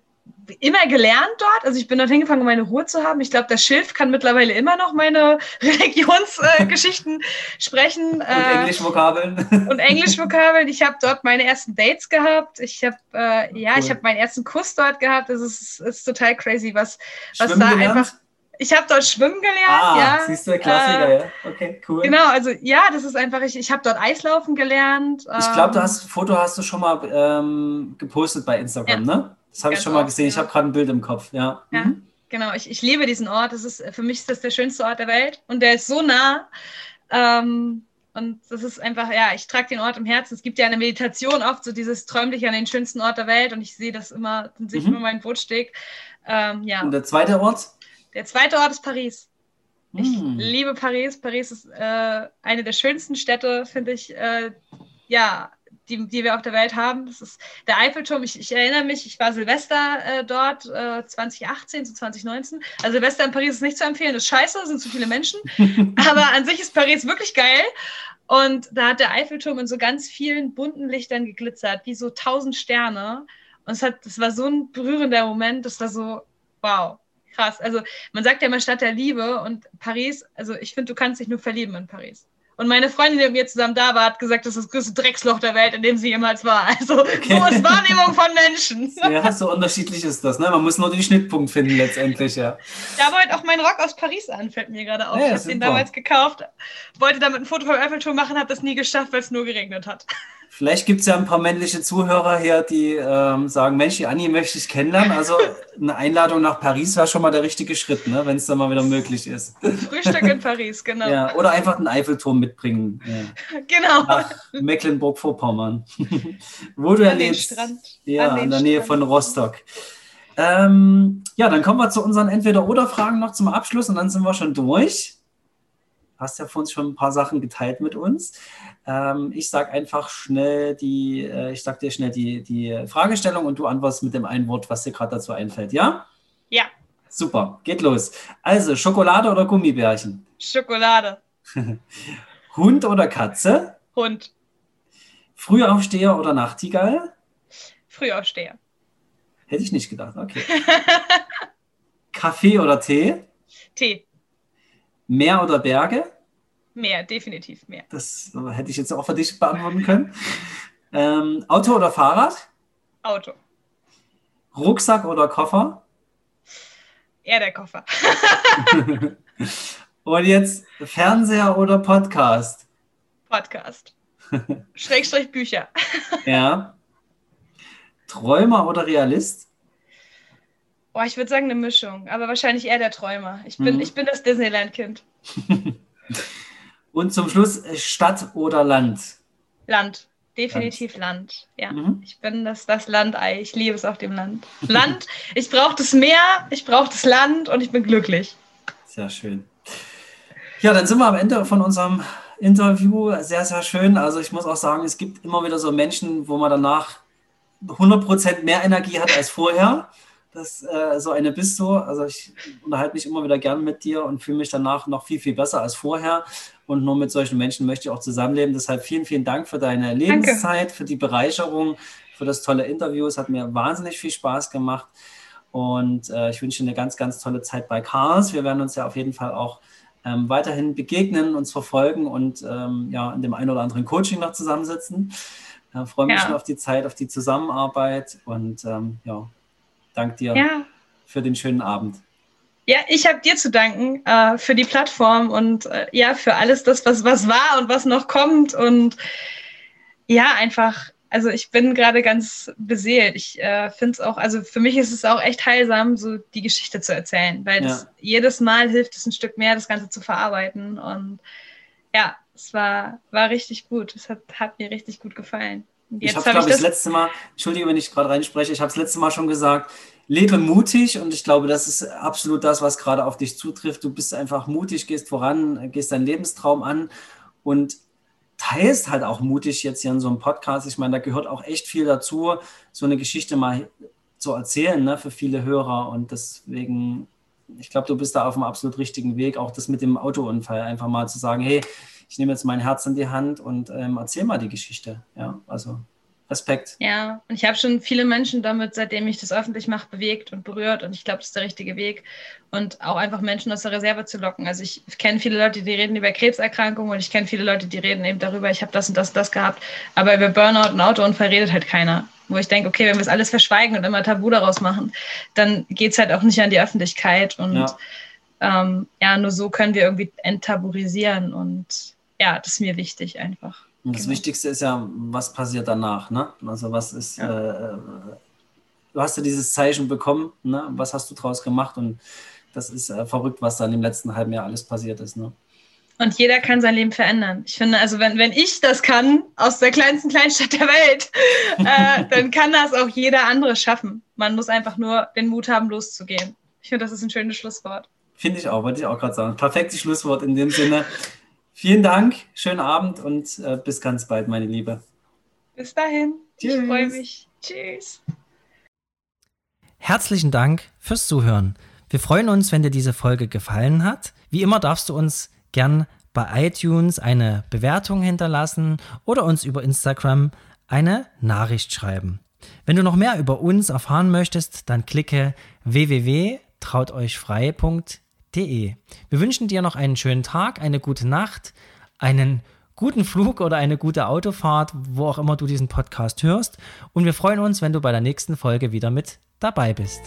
immer gelernt dort. Also ich bin dort hingefangen, um meine Ruhe zu haben. Ich glaube, das Schilf kann mittlerweile immer noch meine *laughs* Religionsgeschichten äh, *laughs* sprechen. Und äh, Englischvokabeln. *laughs* Und Englischvokabeln. Ich habe dort meine ersten Dates gehabt. Ich habe äh, ja, cool. ich habe meinen ersten Kuss dort gehabt. Das ist, ist total crazy, was, was da gelernt? einfach. Ich habe dort schwimmen gelernt, ah, ja. Siehst du, Klassiker, äh, ja. Okay, cool. Genau, also ja, das ist einfach, ich, ich habe dort Eislaufen gelernt. Ich glaube, du ähm, Foto hast du schon mal ähm, gepostet bei Instagram, ja. ne? Das habe ich schon mal gesehen. Ich habe gerade ein Bild im Kopf, ja. Ja, mhm. genau. Ich, ich liebe diesen Ort. Das ist, für mich ist das der schönste Ort der Welt und der ist so nah. Ähm, und das ist einfach, ja, ich trage den Ort im Herzen. Es gibt ja eine Meditation oft, so dieses träumlich an den schönsten Ort der Welt und ich sehe das immer, dann sehe ich mhm. immer meinen Bootsteg. Ähm, ja. Und der zweite Ort? Der zweite Ort ist Paris. Ich mhm. liebe Paris. Paris ist äh, eine der schönsten Städte, finde ich. Äh, ja, die, die wir auf der Welt haben. Das ist der Eiffelturm. Ich, ich erinnere mich, ich war Silvester äh, dort äh, 2018 zu 2019. Also Silvester in Paris ist nicht zu empfehlen, das ist scheiße, sind zu viele Menschen. *laughs* Aber an sich ist Paris wirklich geil. Und da hat der Eiffelturm in so ganz vielen bunten Lichtern geglitzert, wie so tausend Sterne. Und es hat, das war so ein berührender Moment, das war so, wow, krass. Also man sagt ja immer Stadt der Liebe und Paris, also ich finde, du kannst dich nur verlieben in Paris. Und meine Freundin, die mit mir zusammen da war, hat gesagt, das ist das größte Drecksloch der Welt, in dem sie jemals war. Also okay. so ist Wahrnehmung von Menschen. Ja, so unterschiedlich ist das. Ne? Man muss nur den Schnittpunkt finden letztendlich, ja. Da habe heute auch mein Rock aus Paris an, fällt mir gerade auf. Ja, ich habe den damals gekauft, wollte damit ein Foto vom Eiffelturm machen, habe das nie geschafft, weil es nur geregnet hat. Vielleicht gibt es ja ein paar männliche Zuhörer hier, die ähm, sagen, Mensch, die Anni möchte ich kennenlernen. Also eine Einladung nach Paris war schon mal der richtige Schritt, ne? wenn es dann mal wieder möglich ist. Frühstück in Paris, genau. Ja, oder einfach den Eiffelturm mitbringen. Ja. Genau. Nach Mecklenburg-Vorpommern. *laughs* Wo du ja lebst. Ja, in der Nähe Strand. von Rostock. Ähm, ja, dann kommen wir zu unseren Entweder-Oder-Fragen noch zum Abschluss und dann sind wir schon durch hast ja vor uns schon ein paar Sachen geteilt mit uns. Ähm, ich sage einfach schnell die, äh, ich sag dir schnell die, die Fragestellung und du antwortest mit dem einen Wort, was dir gerade dazu einfällt, ja? Ja. Super, geht los. Also, Schokolade oder Gummibärchen? Schokolade. *laughs* Hund oder Katze? Hund. Frühaufsteher oder Nachtigall? Frühaufsteher. Hätte ich nicht gedacht, okay. *laughs* Kaffee oder Tee? Tee. Meer oder Berge? Mehr, definitiv mehr. Das hätte ich jetzt auch für dich beantworten können. ähm, Auto oder Fahrrad? Auto. Rucksack oder Koffer? Eher der Koffer. *laughs* Und jetzt Fernseher oder Podcast? Podcast. Schrägstrich Bücher. ja. Träumer oder Realist? Oh, ich würde sagen eine Mischung, aber wahrscheinlich eher der Träumer. Ich bin, mhm. ich bin das Disneyland-Kind. *laughs* Und zum Schluss Stadt oder Land? Land. Definitiv Land. Land. Ja, mhm. ich bin das, das Landei. Ich liebe es auf dem Land. Land, ich brauche das Meer, ich brauche das Land und ich bin glücklich. Sehr schön. Ja, dann sind wir am Ende von unserem Interview. Sehr, sehr schön. Also ich muss auch sagen, es gibt immer wieder so Menschen, wo man danach 100% mehr Energie hat als vorher. Das, äh, so eine bist du. Also ich unterhalte mich immer wieder gern mit dir und fühle mich danach noch viel, viel besser als vorher. Und nur mit solchen Menschen möchte ich auch zusammenleben. Deshalb vielen, vielen Dank für deine Lebenszeit, Danke. für die Bereicherung, für das tolle Interview. Es hat mir wahnsinnig viel Spaß gemacht. Und äh, ich wünsche dir eine ganz, ganz tolle Zeit bei Cars. Wir werden uns ja auf jeden Fall auch ähm, weiterhin begegnen, uns verfolgen und ähm, ja, in dem einen oder anderen Coaching noch zusammensitzen. Äh, freue mich ja. schon auf die Zeit, auf die Zusammenarbeit und ähm, ja, danke dir ja. für den schönen Abend. Ja, ich habe dir zu danken äh, für die Plattform und äh, ja, für alles das, was, was war und was noch kommt. Und ja, einfach, also ich bin gerade ganz beseelt. Ich äh, finde es auch, also für mich ist es auch echt heilsam, so die Geschichte zu erzählen, weil ja. das, jedes Mal hilft es ein Stück mehr, das Ganze zu verarbeiten. Und ja, es war, war richtig gut. Es hat, hat mir richtig gut gefallen. Ich habe, glaube ich, das letzte Mal, entschuldige, wenn ich gerade reinspreche, ich habe das letzte Mal schon gesagt, lebe mutig und ich glaube, das ist absolut das, was gerade auf dich zutrifft. Du bist einfach mutig, gehst voran, gehst deinen Lebenstraum an und teilst halt auch mutig jetzt hier in so einem Podcast. Ich meine, da gehört auch echt viel dazu, so eine Geschichte mal zu erzählen ne, für viele Hörer und deswegen, ich glaube, du bist da auf dem absolut richtigen Weg, auch das mit dem Autounfall, einfach mal zu sagen, hey, ich nehme jetzt mein Herz in die Hand und ähm, erzähl mal die Geschichte. Ja, also Respekt. Ja, und ich habe schon viele Menschen damit, seitdem ich das öffentlich mache, bewegt und berührt. Und ich glaube, das ist der richtige Weg. Und auch einfach Menschen aus der Reserve zu locken. Also ich kenne viele Leute, die reden über Krebserkrankungen und ich kenne viele Leute, die reden eben darüber, ich habe das und das und das gehabt. Aber über Burnout und Autounfall redet halt keiner. Wo ich denke, okay, wenn wir es alles verschweigen und immer Tabu daraus machen, dann geht es halt auch nicht an die Öffentlichkeit. Und ja. Ähm, ja, nur so können wir irgendwie enttabuisieren. Und ja, das ist mir wichtig einfach. Und das genau. Wichtigste ist ja, was passiert danach, ne? Also was ist, ja. äh, du hast ja dieses Zeichen bekommen, ne? Was hast du draus gemacht? Und das ist äh, verrückt, was dann im letzten halben Jahr alles passiert ist, ne? Und jeder kann sein Leben verändern. Ich finde, also wenn, wenn ich das kann, aus der kleinsten Kleinstadt der Welt, *laughs* äh, dann kann das auch jeder andere schaffen. Man muss einfach nur den Mut haben, loszugehen. Ich finde, das ist ein schönes Schlusswort. Finde ich auch, wollte ich auch gerade sagen. Perfektes Schlusswort in dem Sinne. Vielen Dank, schönen Abend und äh, bis ganz bald, meine Liebe. Bis dahin. Tschüss. Ich freue mich. Tschüss. Herzlichen Dank fürs Zuhören. Wir freuen uns, wenn dir diese Folge gefallen hat. Wie immer darfst du uns gern bei iTunes eine Bewertung hinterlassen oder uns über Instagram eine Nachricht schreiben. Wenn du noch mehr über uns erfahren möchtest, dann klicke www.trauteuchfrei.de www.ftf.de. Wir wünschen dir noch einen schönen Tag, eine gute Nacht, einen guten Flug oder eine gute Autofahrt, wo auch immer du diesen Podcast hörst. Und wir freuen uns, wenn du bei der nächsten Folge wieder mit dabei bist.